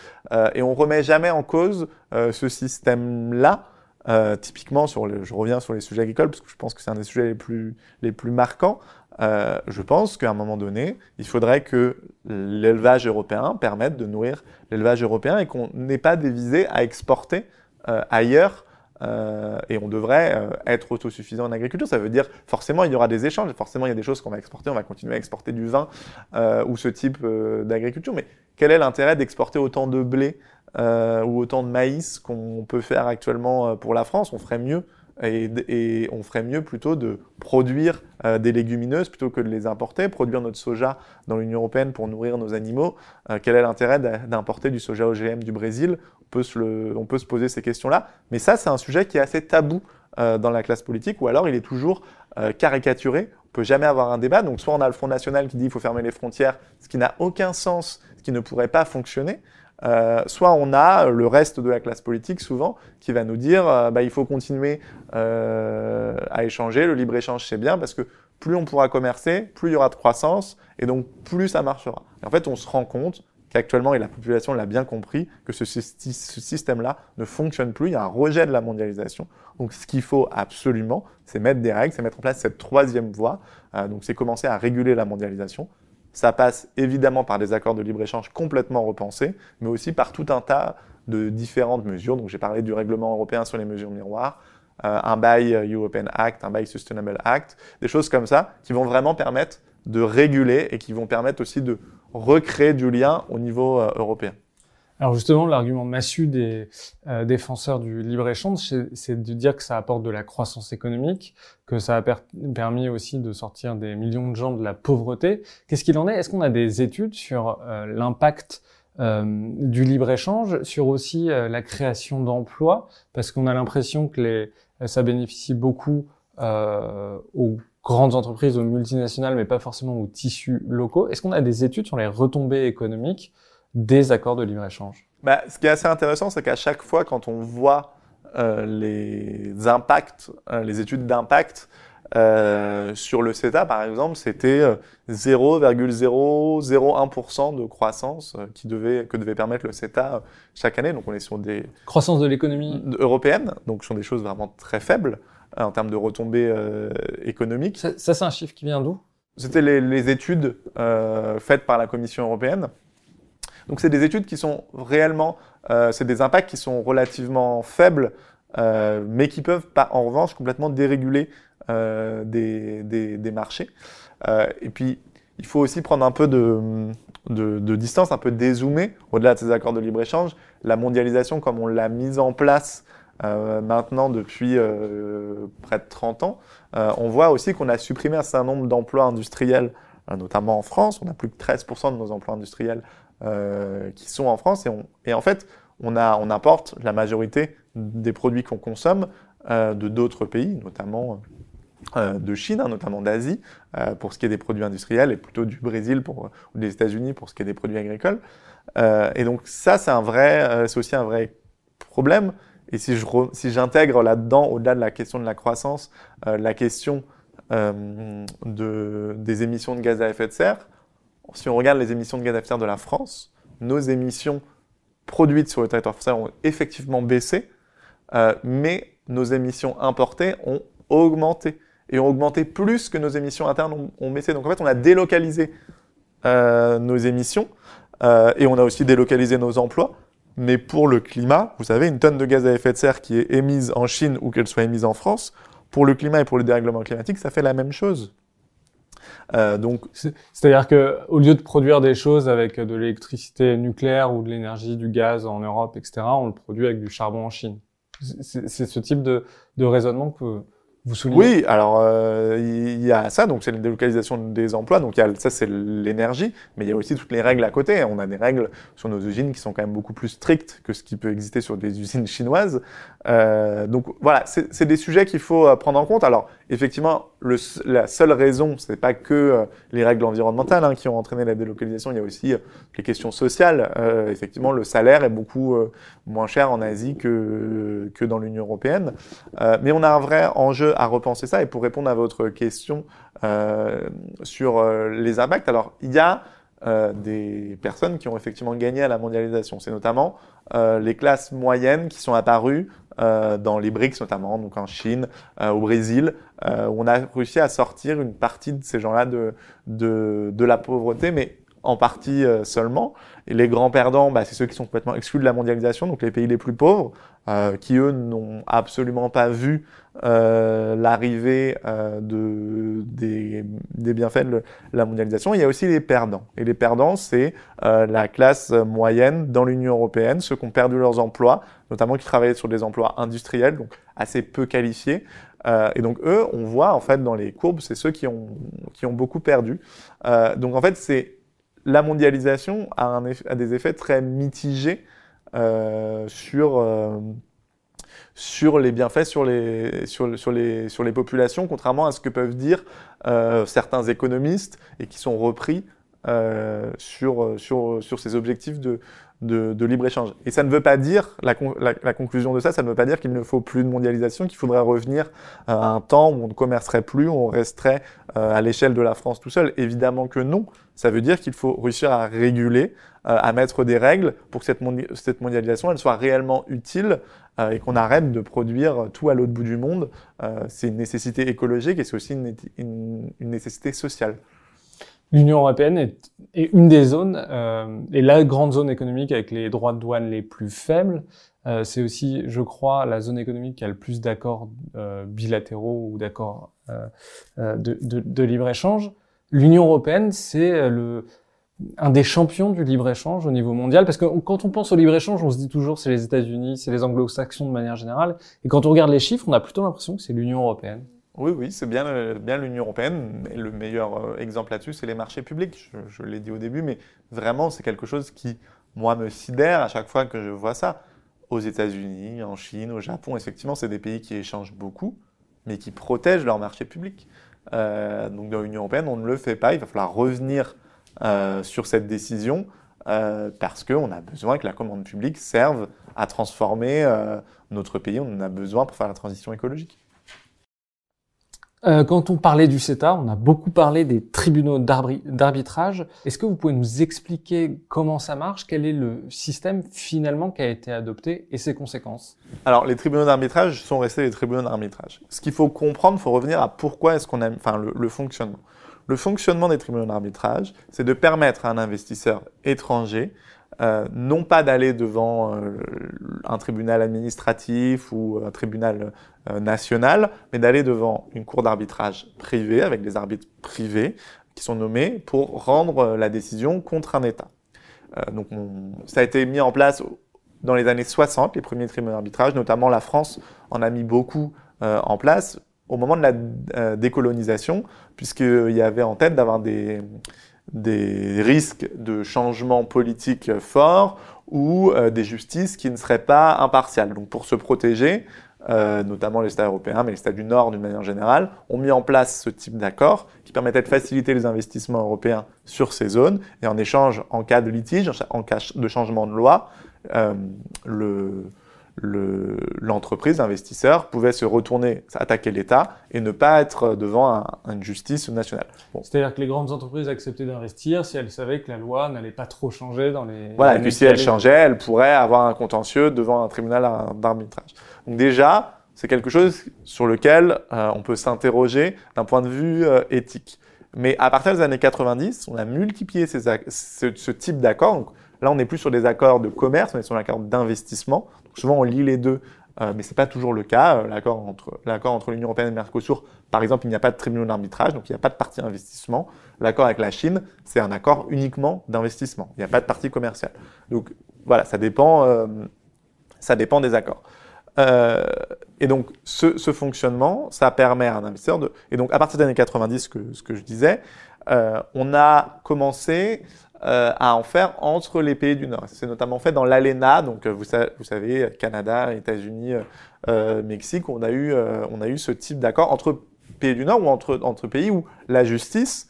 et on remet jamais en cause ce système-là. Euh, typiquement, sur je reviens sur les sujets agricoles parce que je pense que c'est un des sujets les plus, les plus marquants. Euh, je pense qu'à un moment donné, il faudrait que l'élevage européen permette de nourrir l'élevage européen et qu'on n'ait pas des visées à exporter euh, ailleurs. Euh, et on devrait euh, être autosuffisant en agriculture. Ça veut dire forcément il y aura des échanges, forcément il y a des choses qu'on va exporter, on va continuer à exporter du vin euh, ou ce type d'agriculture. Mais quel est l'intérêt d'exporter autant de blé euh, ou autant de maïs qu'on peut faire actuellement euh, pour la France, on ferait mieux et, on ferait mieux plutôt de produire euh, des légumineuses plutôt que de les importer, produire notre soja dans l'Union européenne pour nourrir nos animaux. Euh, quel est l'intérêt d'importer du soja OGM du Brésil? On peut, se poser ces questions-là. Mais ça, c'est un sujet qui est assez tabou euh, dans la classe politique, ou alors il est toujours caricaturé. On peut jamais avoir un débat. Donc soit on a le Front National qui dit il faut fermer les frontières, ce qui n'a aucun sens, ce qui ne pourrait pas fonctionner. Euh, soit on a le reste de la classe politique souvent qui va nous dire euh, bah, il faut continuer euh, à échanger, le libre-échange c'est bien parce que plus on pourra commercer, plus il y aura de croissance et donc plus ça marchera. Et en fait on se rend compte qu'actuellement, et la population l'a bien compris, que ce, ce système-là ne fonctionne plus, il y a un rejet de la mondialisation. Donc ce qu'il faut absolument, c'est mettre des règles, c'est mettre en place cette troisième voie, euh, donc c'est commencer à réguler la mondialisation, ça passe évidemment par des accords de libre-échange complètement repensés, mais aussi par tout un tas de différentes mesures. Donc j'ai parlé du règlement européen sur les mesures miroirs, euh, un Buy European Act, un Buy Sustainable Act, des choses comme ça qui vont vraiment permettre de réguler et qui vont permettre aussi de recréer du lien au niveau euh, européen.
Alors justement, l'argument massu des euh, défenseurs du libre-échange, c'est de dire que ça apporte de la croissance économique, que ça a permis aussi de sortir des millions de gens de la pauvreté. Qu'est-ce qu'il en est? Est-ce qu'on a des études sur euh, l'impact euh, du libre-échange, sur aussi la création d'emplois? Parce qu'on a l'impression que les, ça bénéficie beaucoup aux grandes entreprises, aux multinationales, mais pas forcément aux tissus locaux. Est-ce qu'on a des études sur les retombées économiques des accords de libre-échange
bah, Ce qui est assez intéressant, c'est qu'à chaque fois, quand on voit euh, les impacts, euh, les études d'impact euh, sur le CETA, par exemple, c'était 0,001% de croissance euh, qui devait, que devait permettre le CETA chaque année. Donc on est sur des...
Croissance de l'économie
européenne, donc sur des choses vraiment très faibles en termes de retombées économiques.
Ça, ça c'est un chiffre qui vient d'où?
C'était les, les, études faites par la Commission européenne. Donc c'est des études qui sont réellement, euh, c'est des impacts qui sont relativement faibles, euh, mais qui peuvent pas, en revanche complètement déréguler euh, des, marchés. Et puis il faut aussi prendre un peu de, distance, un peu dézoomer au-delà de ces accords de libre-échange. La mondialisation, comme on l'a mise en place maintenant depuis près de 30 ans, on voit aussi qu'on a supprimé un certain nombre d'emplois industriels, notamment en France. On a plus que 13% de nos emplois industriels qui sont en France. Et, en fait, on, a, importe la majorité des produits qu'on consomme de d'autres pays, notamment de Chine, hein, notamment d'Asie, pour ce qui est des produits industriels, et plutôt du Brésil ou des États-Unis pour ce qui est des produits agricoles. et donc ça, c'est un vrai, c'est aussi un vrai problème et si j'intègre là-dedans, au-delà de la question de la croissance, euh, la question euh, de, des émissions de gaz à effet de serre, si on regarde les émissions de gaz à effet de serre de la France, nos émissions produites sur le territoire français ont effectivement baissé, euh, mais nos émissions importées ont augmenté et ont augmenté plus que nos émissions internes ont, ont baissé. Donc en fait, on a délocalisé nos émissions et on a aussi délocalisé nos emplois. Mais pour le climat, vous savez, une tonne de gaz à effet de serre qui est émise en Chine ou qu'elle soit émise en France, pour le climat et pour le dérèglement climatique, ça fait la même chose.
Euh, donc, c'est-à-dire que au lieu de produire des choses avec de l'électricité nucléaire ou de l'énergie du gaz en Europe, etc., on le produit avec du charbon en Chine. C'est ce type de, de raisonnement que
oui, alors euh, il y a ça, donc c'est la délocalisation des emplois, donc y a, ça c'est l'énergie, mais il y a aussi toutes les règles à côté. On a des règles sur nos usines qui sont quand même beaucoup plus strictes que ce qui peut exister sur des usines chinoises. Euh, donc voilà, c'est des sujets qu'il faut prendre en compte. Alors effectivement, la seule raison, c'est pas que euh, les règles environnementales hein, qui ont entraîné la délocalisation, il y a aussi les questions sociales. effectivement, le salaire est beaucoup moins cher en Asie que, que dans l'Union européenne, mais on a un vrai enjeu à repenser ça. Et pour répondre à votre question euh, sur euh, les impacts, alors il y a euh, des personnes qui ont effectivement gagné à la mondialisation. C'est notamment les classes moyennes qui sont apparues dans les BRICS notamment, donc en Chine, au Brésil, où on a réussi à sortir une partie de ces gens-là de, de, de la pauvreté, mais en partie seulement. Et les grands perdants, bah, c'est ceux qui sont complètement exclus de la mondialisation, donc les pays les plus pauvres, euh, qui eux n'ont absolument pas vu euh, l'arrivée euh, de, des, bienfaits de la mondialisation. Il y a aussi les perdants. Et les perdants, c'est euh, la classe moyenne dans l'Union européenne, ceux qui ont perdu leurs emplois, notamment qui travaillaient sur des emplois industriels, donc assez peu qualifiés. Et donc eux, on voit en fait dans les courbes, c'est ceux qui ont, beaucoup perdu. donc en fait, c'est la mondialisation a, des effets très mitigés sur, sur les bienfaits sur les, sur, les, sur les populations, contrairement à ce que peuvent dire euh, certains économistes et qui sont repris euh, sur, sur ces objectifs de, de, de libre-échange. Et ça ne veut pas dire, la, la, la, conclusion de ça, ça ne veut pas dire qu'il ne faut plus de mondialisation, qu'il faudrait revenir à un temps où on ne commercerait plus, où on resterait euh, à l'échelle de la France tout seul. Évidemment que non. Ça veut dire qu'il faut réussir à réguler, euh, à mettre des règles pour que cette, mondialisation elle soit réellement utile euh, et qu'on arrête de produire tout à l'autre bout du monde. C'est une nécessité écologique et c'est aussi une, une, une nécessité sociale.
L'Union européenne est, est, une des zones, euh, et la grande zone économique avec les droits de douane les plus faibles. Euh, c'est aussi, je crois, la zone économique qui a le plus d'accords euh, bilatéraux ou d'accords euh, euh, de, de, de libre-échange. L'Union européenne, c'est le un des champions du libre-échange au niveau mondial, parce que quand on pense au libre-échange, on se dit toujours c'est les États-Unis, c'est les anglo-saxons de manière générale, et quand on regarde les chiffres, on a plutôt l'impression que c'est l'Union européenne.
Oui, oui, c'est bien, bien l'Union européenne. Le meilleur euh, exemple là-dessus, c'est les marchés publics. Je, l'ai dit au début, mais vraiment, c'est quelque chose qui, moi, me sidère à chaque fois que je vois ça. Aux États-Unis, en Chine, au Japon, effectivement, c'est des pays qui échangent beaucoup, mais qui protègent leurs marchés publics. Euh, donc, dans l'Union européenne, on ne le fait pas. Il va falloir revenir euh, sur cette décision euh, parce qu'on a besoin que la commande publique serve à transformer notre pays. On en a besoin pour faire la transition écologique.
Euh, quand on parlait du CETA, on a beaucoup parlé des tribunaux d'arbitrage. Est-ce que vous pouvez nous expliquer comment ça marche? Quel est le système finalement qui a été adopté et ses conséquences?
Alors, les tribunaux d'arbitrage sont restés des tribunaux d'arbitrage. Ce qu'il faut comprendre, il faut revenir à pourquoi est-ce qu'on a, enfin, le fonctionnement. Le fonctionnement des tribunaux d'arbitrage, c'est de permettre à un investisseur étranger euh, non pas d'aller devant euh, un tribunal administratif ou un tribunal euh, national, mais d'aller devant une cour d'arbitrage privée avec des arbitres privés qui sont nommés pour rendre la décision contre un État. donc ça a été mis en place dans les années 60, les premiers tribunaux d'arbitrage, notamment la France en a mis beaucoup en place au moment de la décolonisation, puisqu'il y avait en tête d'avoir des, des risques de changement politique forts ou euh, des justices qui ne seraient pas impartiales. Donc pour se protéger, euh, notamment les États européens, mais les États du Nord d'une manière générale, ont mis en place ce type d'accord qui permettait de faciliter les investissements européens sur ces zones. Et en échange, en cas de litige, en cas de changement de loi, euh, le, l'entreprise, l'investisseur, pouvait se retourner, attaquer l'État et ne pas être devant une justice nationale.
C'est-à-dire que les grandes entreprises acceptaient d'investir si elles savaient que la loi n'allait pas trop changer dans les...
Voilà, et puis si elle changeait, elles pourraient avoir un contentieux devant un tribunal d'arbitrage. Donc déjà, c'est quelque chose sur lequel euh, on peut s'interroger d'un point de vue euh, éthique. Mais à partir des années 90, on a multiplié ces, ce, ce, type d'accords. Là, on n'est plus sur des accords de commerce, on est sur des accords d'investissement. Souvent, on lit les deux, euh, mais ce n'est pas toujours le cas. Euh, l'accord entre, l'Union européenne et le Mercosur, par exemple, il n'y a pas de tribunal d'arbitrage, donc il n'y a pas de partie investissement. L'accord avec la Chine, c'est un accord uniquement d'investissement. Il n'y a pas de partie commerciale. Donc voilà, ça dépend, euh, des accords. et donc, ce, fonctionnement, ça permet à un investisseur de. Et donc, à partir des années 90, que, ce que je disais, on a commencé euh, à en faire entre les pays du Nord. C'est notamment fait dans l'ALENA, donc euh, vous, savez, Canada, États-Unis, euh, Mexique, on a eu, on a eu ce type d'accord entre pays du Nord ou entre, entre pays où la justice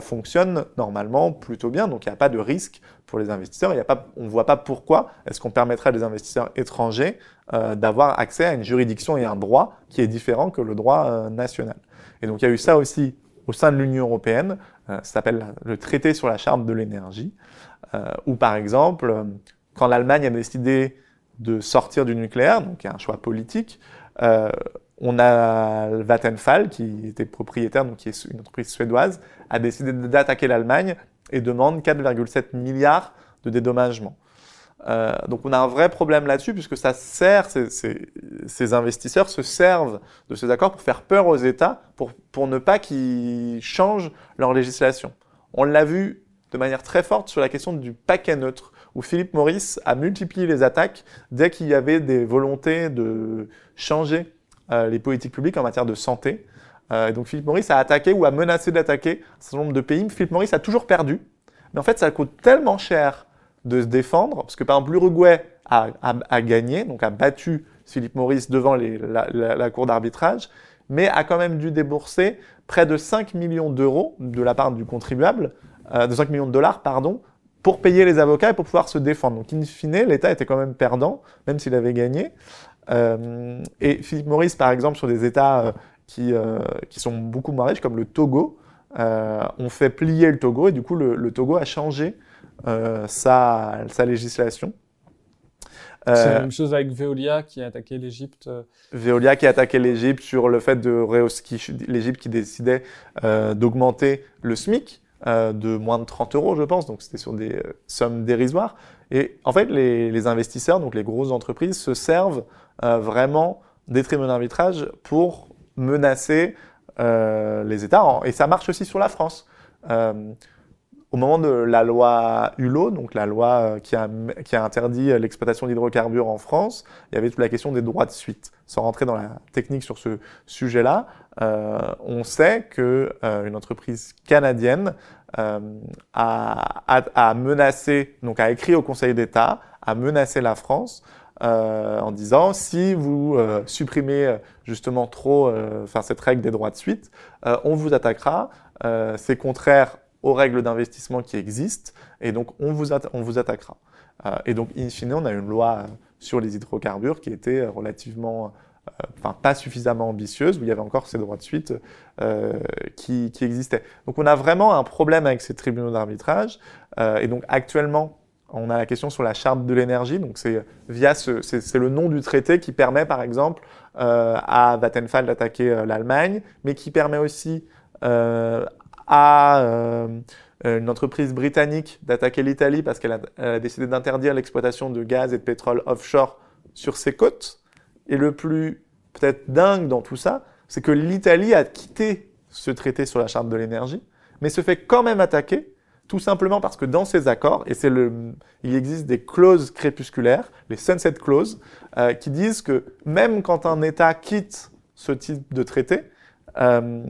fonctionne normalement plutôt bien, donc il n'y a pas de risque pour les investisseurs. Y a pas, on ne voit pas pourquoi est-ce qu'on permettrait à des investisseurs étrangers d'avoir accès à une juridiction et un droit qui est différent que le droit national. Et donc il y a eu ça aussi au sein de l'Union européenne, euh, ça s'appelle le traité sur la charte de l'énergie, euh, où par exemple, euh, quand l'Allemagne a décidé de sortir du nucléaire, donc il y a un choix politique, on a Vattenfall, qui était propriétaire, donc qui est une entreprise suédoise, a décidé d'attaquer l'Allemagne et demande 4,7 milliards de dédommagement. Euh, donc on a un vrai problème là-dessus puisque ça sert, ces, investisseurs se servent de ces accords pour faire peur aux États, pour, pour ne pas qu'ils changent leur législation. On l'a vu de manière très forte sur la question du paquet neutre, où Philippe Maurice a multiplié les attaques dès qu'il y avait des volontés de changer euh, les politiques publiques en matière de santé. Euh, donc Philippe Maurice a attaqué ou a menacé d'attaquer un certain nombre de pays. Philippe Maurice a toujours perdu, mais en fait ça coûte tellement cher de se défendre, parce que par exemple l'Uruguay a, a, gagné, donc a battu Philippe Maurice devant la, cour d'arbitrage, mais a quand même dû débourser près de 5 millions d'euros de la part du contribuable, euh, de 5 millions de dollars, pardon, pour payer les avocats et pour pouvoir se défendre. Donc in fine, l'État était quand même perdant, même s'il avait gagné. Euh, et Philippe Maurice, par exemple, sur des États euh, qui, sont beaucoup moins riches, comme le Togo, euh, on fait plier le Togo, et du coup le, Togo a changé sa, sa, législation.
C'est la euh, même chose avec Veolia qui a attaqué l'Égypte. Euh.
Veolia qui a attaqué l'Égypte sur le fait de l'Égypte qui décidait d'augmenter le SMIC de moins de 30 euros, je pense. Donc c'était sur des sommes dérisoires. Et en fait, les, les, investisseurs, donc les grosses entreprises, se servent vraiment des tribunaux d'arbitrage pour menacer les États. Et ça marche aussi sur la France au moment de la loi Hulot, donc la loi euh, qui a, qui a interdit euh, l'exploitation d'hydrocarbures en France, il y avait toute la question des droits de suite. Sans rentrer dans la technique sur ce sujet-là, euh, on sait que euh, une entreprise canadienne euh, a, a, a, menacé, donc a écrit au Conseil d'État, a menacé la France en disant si vous supprimez justement trop, enfin cette règle des droits de suite, on vous attaquera. c'est contraire aux règles d'investissement qui existent, et donc on vous, on vous attaquera. Euh, et donc, in fine, on a une loi euh, sur les hydrocarbures qui était euh, relativement, enfin pas suffisamment ambitieuse, où il y avait encore ces droits de suite qui, qui, existaient. Donc on a vraiment un problème avec ces tribunaux d'arbitrage, et donc actuellement, on a la question sur la charte de l'énergie, donc c'est via ce, c'est le nom du traité qui permet par exemple à Vattenfall d'attaquer l'Allemagne, mais qui permet aussi à euh, une entreprise britannique d'attaquer l'Italie parce qu'elle a, décidé d'interdire l'exploitation de gaz et de pétrole offshore sur ses côtes. Et le plus peut-être dingue dans tout ça, c'est que l'Italie a quitté ce traité sur la charte de l'énergie, mais se fait quand même attaquer tout simplement parce que dans ces accords, et c'est le, il existe des clauses crépusculaires, les sunset clauses, euh, qui disent que même quand un État quitte ce type de traité, euh,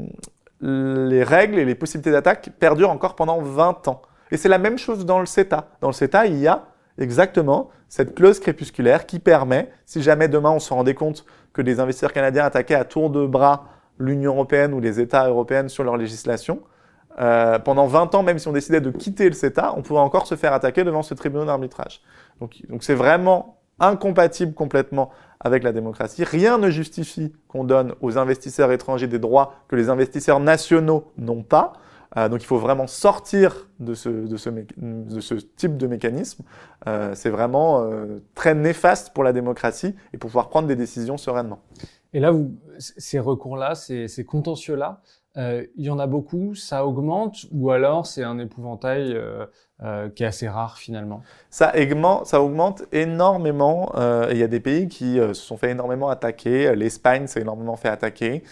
les règles et les possibilités d'attaque perdurent encore pendant 20 ans. Et c'est la même chose dans le CETA. Dans le CETA, il y a exactement cette clause crépusculaire qui permet, si jamais demain on se rendait compte que des investisseurs canadiens attaquaient à tour de bras l'Union européenne ou les États européens sur leur législation, euh, pendant 20 ans, même si on décidait de quitter le CETA, on pourrait encore se faire attaquer devant ce tribunal d'arbitrage. Donc, donc c'est vraiment incompatible complètement avec la démocratie. Rien ne justifie qu'on donne aux investisseurs étrangers des droits que les investisseurs nationaux n'ont pas. Euh, donc il faut vraiment sortir de ce, de ce, de ce type de mécanisme. Euh, c'est vraiment euh, très néfaste pour la démocratie et pour pouvoir prendre des décisions sereinement.
Et là, vous, ces recours-là, ces, ces contentieux-là, euh, il y en a beaucoup, ça augmente ou alors c'est un épouvantail euh, euh, qui est assez rare finalement
ça, augmente, énormément. Il y a des pays qui se sont fait énormément attaquer. L'Espagne s'est énormément fait attaquer.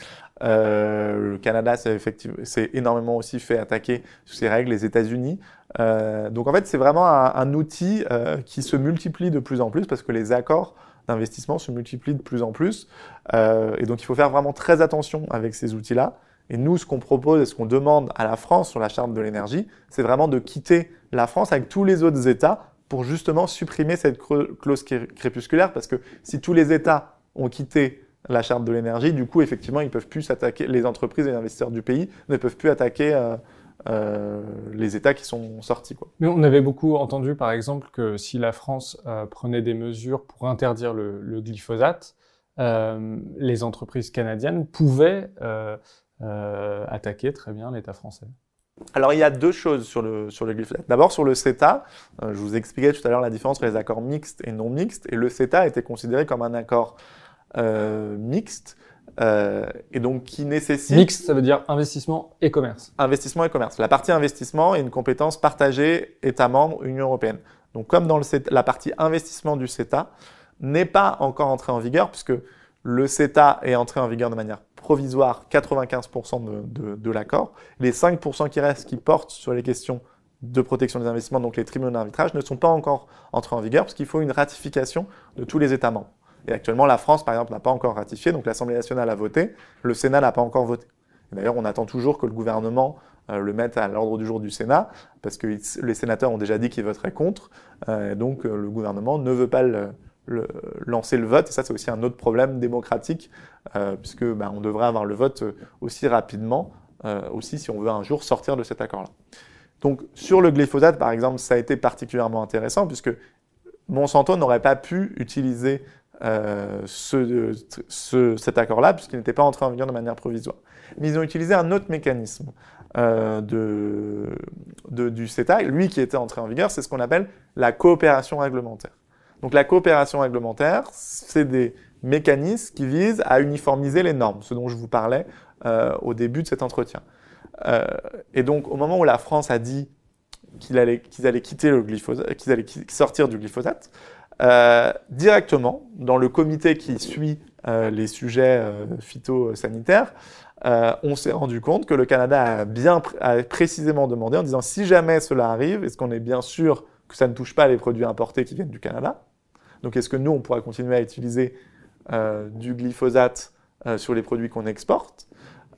le Canada s'est énormément aussi fait attaquer sous ces règles. Les États-Unis. donc en fait, c'est vraiment un, un outil qui se multiplie de plus en plus parce que les accords d'investissement se multiplient de plus en plus. et donc il faut faire vraiment très attention avec ces outils-là. Et nous, ce qu'on propose et ce qu'on demande à la France sur la charte de l'énergie, c'est vraiment de quitter la France avec tous les autres États pour justement supprimer cette clause crépusculaire, parce que si tous les États ont quitté la charte de l'énergie, du coup, effectivement, ils peuvent plus s'attaquer, les entreprises et les investisseurs du pays ne peuvent plus attaquer euh, euh, les États qui sont sortis.
Mais on avait beaucoup entendu, par exemple, que si la France euh, prenait des mesures pour interdire le, glyphosate, les entreprises canadiennes pouvaient attaquer très bien l'État français
alors il y a deux choses sur le, sur le glyphosate. D'abord sur le CETA, euh, je vous expliquais tout à l'heure la différence entre les accords mixtes et non mixtes, et le CETA était considéré comme un accord euh, mixte, euh, et donc qui nécessite...
Mixte, ça veut dire investissement et commerce.
Investissement et commerce. La partie investissement est une compétence partagée États-membres, Union européenne. Donc comme dans le CETA, la partie investissement du CETA n'est pas encore entrée en vigueur, puisque le CETA est entré en vigueur de manière provisoire 95% de, de, l'accord. Les 5% qui restent, qui portent sur les questions de protection des investissements, donc les tribunaux d'arbitrage, ne sont pas encore entrés en vigueur parce qu'il faut une ratification de tous les États membres. Et actuellement, la France, par exemple, n'a pas encore ratifié, donc l'Assemblée nationale a voté, le Sénat n'a pas encore voté. D'ailleurs, on attend toujours que le gouvernement euh, le mette à l'ordre du jour du Sénat, parce que les sénateurs ont déjà dit qu'ils voteraient contre, euh, donc euh, le gouvernement ne veut pas le, lancer le vote. Et ça, c'est aussi un autre problème démocratique, euh, puisque bah, on devrait avoir le vote euh, aussi rapidement, euh, aussi si on veut un jour sortir de cet accord-là. Donc sur le glyphosate, par exemple, ça a été particulièrement intéressant, puisque Monsanto n'aurait pas pu utiliser euh, ce, ce, cet accord-là, puisqu'il n'était pas entré en vigueur de manière provisoire. Mais ils ont utilisé un autre mécanisme du CETA, lui qui était entré en vigueur, c'est ce qu'on appelle la coopération réglementaire. Donc la coopération réglementaire, c'est des mécanismes qui visent à uniformiser les normes, ce dont je vous parlais euh, au début de cet entretien. Euh, et donc au moment où la France a dit qu'ils allaient, sortir du glyphosate, euh, directement dans le comité qui suit les sujets phytosanitaires, on s'est rendu compte que le Canada a bien a précisément demandé en disant si jamais cela arrive, est-ce qu'on est bien sûr que ça ne touche pas les produits importés qui viennent du Canada donc est-ce que nous, on pourra continuer à utiliser euh, du glyphosate euh, sur les produits qu'on exporte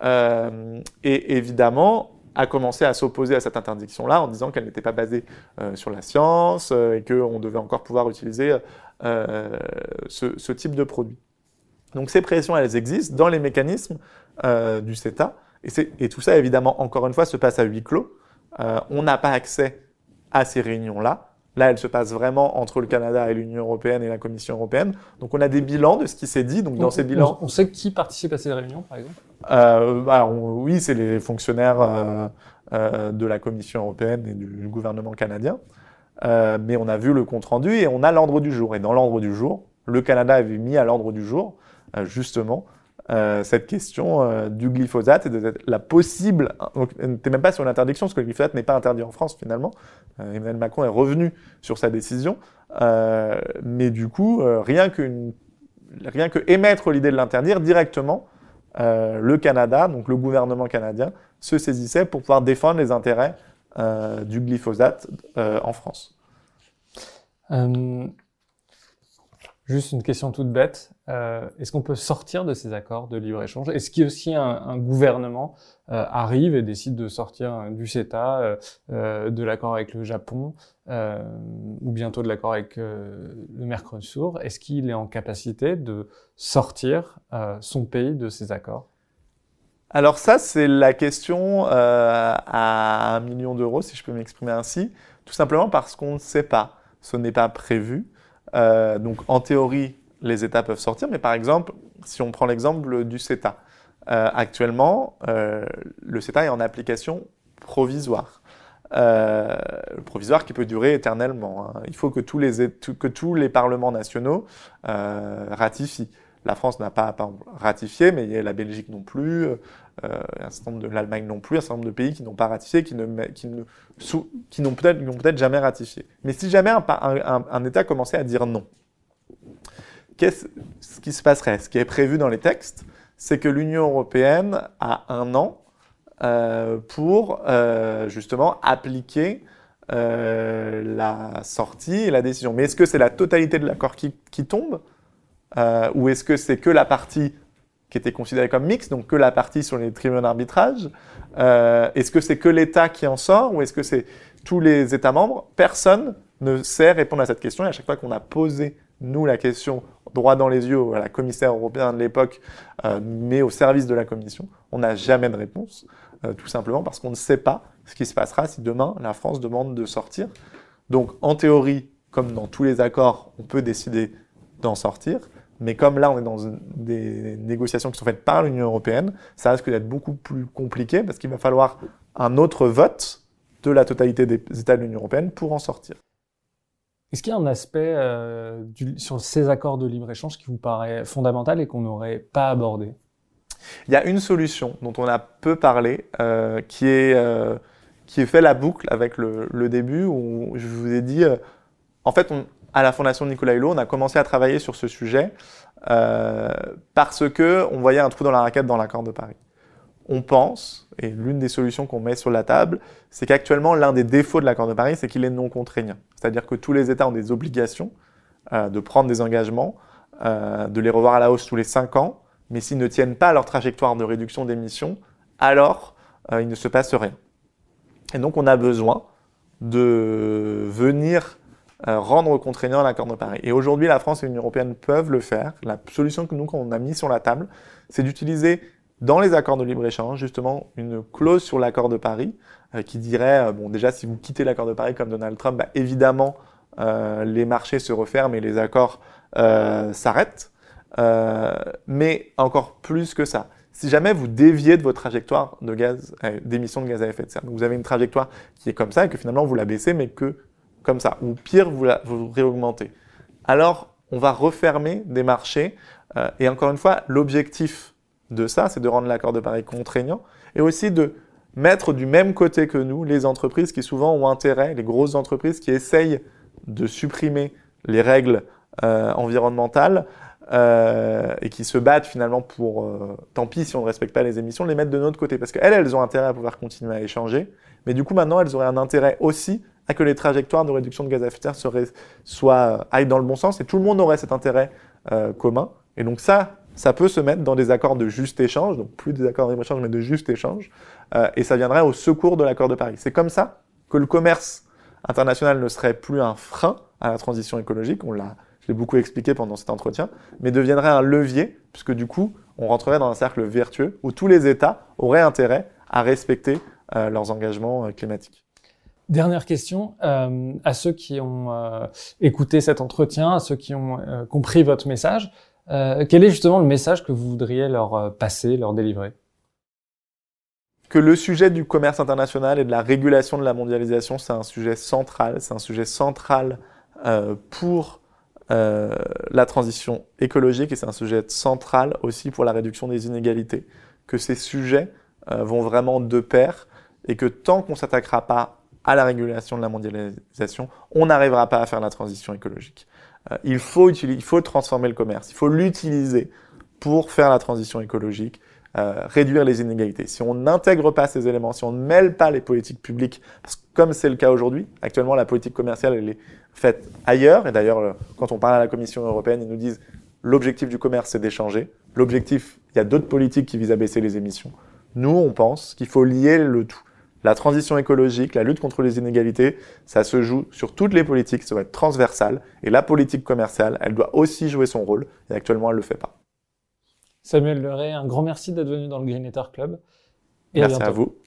euh, Et évidemment, à commencer à s'opposer à cette interdiction-là en disant qu'elle n'était pas basée sur la science et qu'on devait encore pouvoir utiliser ce, type de produit. Donc ces pressions, elles existent dans les mécanismes du CETA. Et, et, tout ça, évidemment, encore une fois, se passe à huis clos. on n'a pas accès à ces réunions-là. Là, elle se passe vraiment entre le Canada et l'Union européenne et la Commission européenne. Donc, on a des bilans de ce qui s'est dit. Donc, dans
on,
ces bilans,
on, sait qui participe à ces réunions, par exemple?
Euh, bah, on, oui, c'est les fonctionnaires euh, euh, de la Commission européenne et du, gouvernement canadien. Mais on a vu le compte rendu et on a l'ordre du jour. Et dans l'ordre du jour, le Canada avait mis à l'ordre du jour justement euh, cette question euh, du glyphosate et de la possible, donc n'était même pas sur l'interdiction, parce que le glyphosate n'est pas interdit en France finalement. Euh, Emmanuel Macron est revenu sur sa décision, mais du coup, rien, que rien que émettre l'idée de l'interdire directement, le Canada, donc le gouvernement canadien, se saisissait pour pouvoir défendre les intérêts du glyphosate en France.
Juste une question toute bête. Euh, est-ce qu'on peut sortir de ces accords de libre-échange? Est-ce qu'il y a aussi un, gouvernement euh, arrive et décide de sortir du CETA, euh, de l'accord avec le Japon, ou bientôt de l'accord avec le Mercosur? Est-ce qu'il est en capacité de sortir son pays de ces accords?
Alors ça, c'est la question à un million d'euros, si je peux m'exprimer ainsi, tout simplement parce qu'on ne sait pas. Ce n'est pas prévu. Euh, donc en théorie, les États peuvent sortir, mais par exemple, si on prend l'exemple du CETA, euh, actuellement, euh, le CETA est en application provisoire. provisoire qui peut durer éternellement. Hein. Il faut que tous les, que tous les parlements nationaux ratifient. La France n'a pas, ratifié, mais la Belgique non plus, un certain nombre de l'Allemagne non plus, un certain nombre de pays qui n'ont pas ratifié, qui ne, qui ne, qui n'ont peut-être peut jamais ratifié. Mais si jamais un, un, État commençait à dire non, qu'est-ce qui se passerait? Ce qui est prévu dans les textes, c'est que l'Union européenne a un an euh, pour euh, justement appliquer euh, la sortie et la décision. Mais est-ce que c'est la totalité de l'accord qui, qui, tombe? Ou est-ce que c'est que la partie qui était considérée comme mixte, donc que la partie sur les tribunaux d'arbitrage euh, Est-ce que c'est que l'État qui en sort ou est-ce que c'est tous les États membres? Personne ne sait répondre à cette question. Et à chaque fois qu'on a posé, nous, la question droit dans les yeux à la commissaire européenne de l'époque, euh, mais au service de la Commission, on n'a jamais de réponse, euh, tout simplement parce qu'on ne sait pas ce qui se passera si demain la France demande de sortir. Donc, en théorie, comme dans tous les accords, on peut décider d'en sortir. Mais comme là, on est dans des négociations qui sont faites par l'Union européenne, ça risque d'être beaucoup plus compliqué parce qu'il va falloir un autre vote de la totalité des États de l'Union européenne pour en sortir.
Est-ce qu'il y a un aspect euh, sur ces accords de libre-échange qui vous paraît fondamental et qu'on n'aurait pas abordé?
Il y a une solution dont on a peu parlé, euh, qui, est, euh, qui est fait la boucle avec le, le, début, où je vous ai dit, en fait, on, à la Fondation Nicolas Hulot, on a commencé à travailler sur ce sujet euh, parce que on voyait un trou dans la raquette dans l'accord de Paris. On pense, et l'une des solutions qu'on met sur la table, c'est qu'actuellement, l'un des défauts de l'accord de Paris, c'est qu'il est non contraignant. C'est-à-dire que tous les États ont des obligations euh, de prendre des engagements, euh, de les revoir à la hausse tous les cinq ans, mais s'ils ne tiennent pas leur trajectoire de réduction d'émissions, alors il ne se passe rien. Et donc on a besoin de venir euh, rendre contraignant l'accord de Paris. Et aujourd'hui, la France et l'Union européenne peuvent le faire. La solution que nous, on a mis sur la table, c'est d'utiliser dans les accords de libre-échange, justement, une clause sur l'accord de Paris euh, qui dirait, euh, bon, déjà, si vous quittez l'accord de Paris comme Donald Trump, bah, évidemment, les marchés se referment et les accords s'arrêtent. mais encore plus que ça, si jamais vous déviez de votre trajectoire de gaz, d'émissions de gaz à effet de serre, donc vous avez une trajectoire qui est comme ça et que finalement vous la baissez, mais que comme ça, ou pire, vous, vous réaugmentez. Alors, on va refermer des marchés. Euh, et encore une fois, l'objectif de ça, c'est de rendre l'accord de Paris contraignant et aussi de mettre du même côté que nous les entreprises qui souvent ont intérêt, les grosses entreprises qui essayent de supprimer les règles euh, environnementales euh, et qui se battent finalement pour, euh, tant pis si on ne respecte pas les émissions, les mettre de notre côté. Parce qu'elles, elles ont intérêt à pouvoir continuer à échanger. Mais du coup, maintenant, elles auraient un intérêt aussi à que les trajectoires de réduction de gaz à effet de serre soient, aillent dans le bon sens et tout le monde aurait cet intérêt euh, commun. Et donc ça, ça peut se mettre dans des accords de juste échange, donc plus des accords de libre échange, mais de juste échange, euh, et ça viendrait au secours de l'accord de Paris. C'est comme ça que le commerce international ne serait plus un frein à la transition écologique. On l'a, je l'ai beaucoup expliqué pendant cet entretien, mais deviendrait un levier, puisque du coup, on rentrerait dans un cercle vertueux où tous les États auraient intérêt à respecter euh, leurs engagements euh, climatiques.
Dernière question euh, à ceux qui ont euh, écouté cet entretien, à ceux qui ont euh, compris votre message. Quel est justement le message que vous voudriez leur passer, leur délivrer?
Que le sujet du commerce international et de la régulation de la mondialisation, c'est un sujet central. C'est un sujet central pour la transition écologique et c'est un sujet central aussi pour la réduction des inégalités. Que ces sujets vont vraiment de pair et que tant qu'on s'attaquera pas à la régulation de la mondialisation, on n'arrivera pas à faire la transition écologique. Euh, il, faut il faut transformer le commerce, il faut l'utiliser pour faire la transition écologique euh, réduire les inégalités. Si on n'intègre pas ces éléments, si on ne mêle pas les politiques publiques, parce que comme c'est le cas aujourd'hui, actuellement la politique commerciale elle est faite ailleurs, et d'ailleurs euh, quand on parle à la Commission européenne, ils nous disent l'objectif du commerce c'est d'échanger, l'objectif, il y a d'autres politiques qui visent à baisser les émissions. Nous, on pense qu'il faut lier le tout. La transition écologique, la lutte contre les inégalités, ça se joue sur toutes les politiques, ça doit être transversal, et la politique commerciale, elle doit aussi jouer son rôle, et actuellement elle ne le fait pas.
Samuel Leray, un grand merci d'être venu dans le Greenetter Club.
Et merci à, à vous.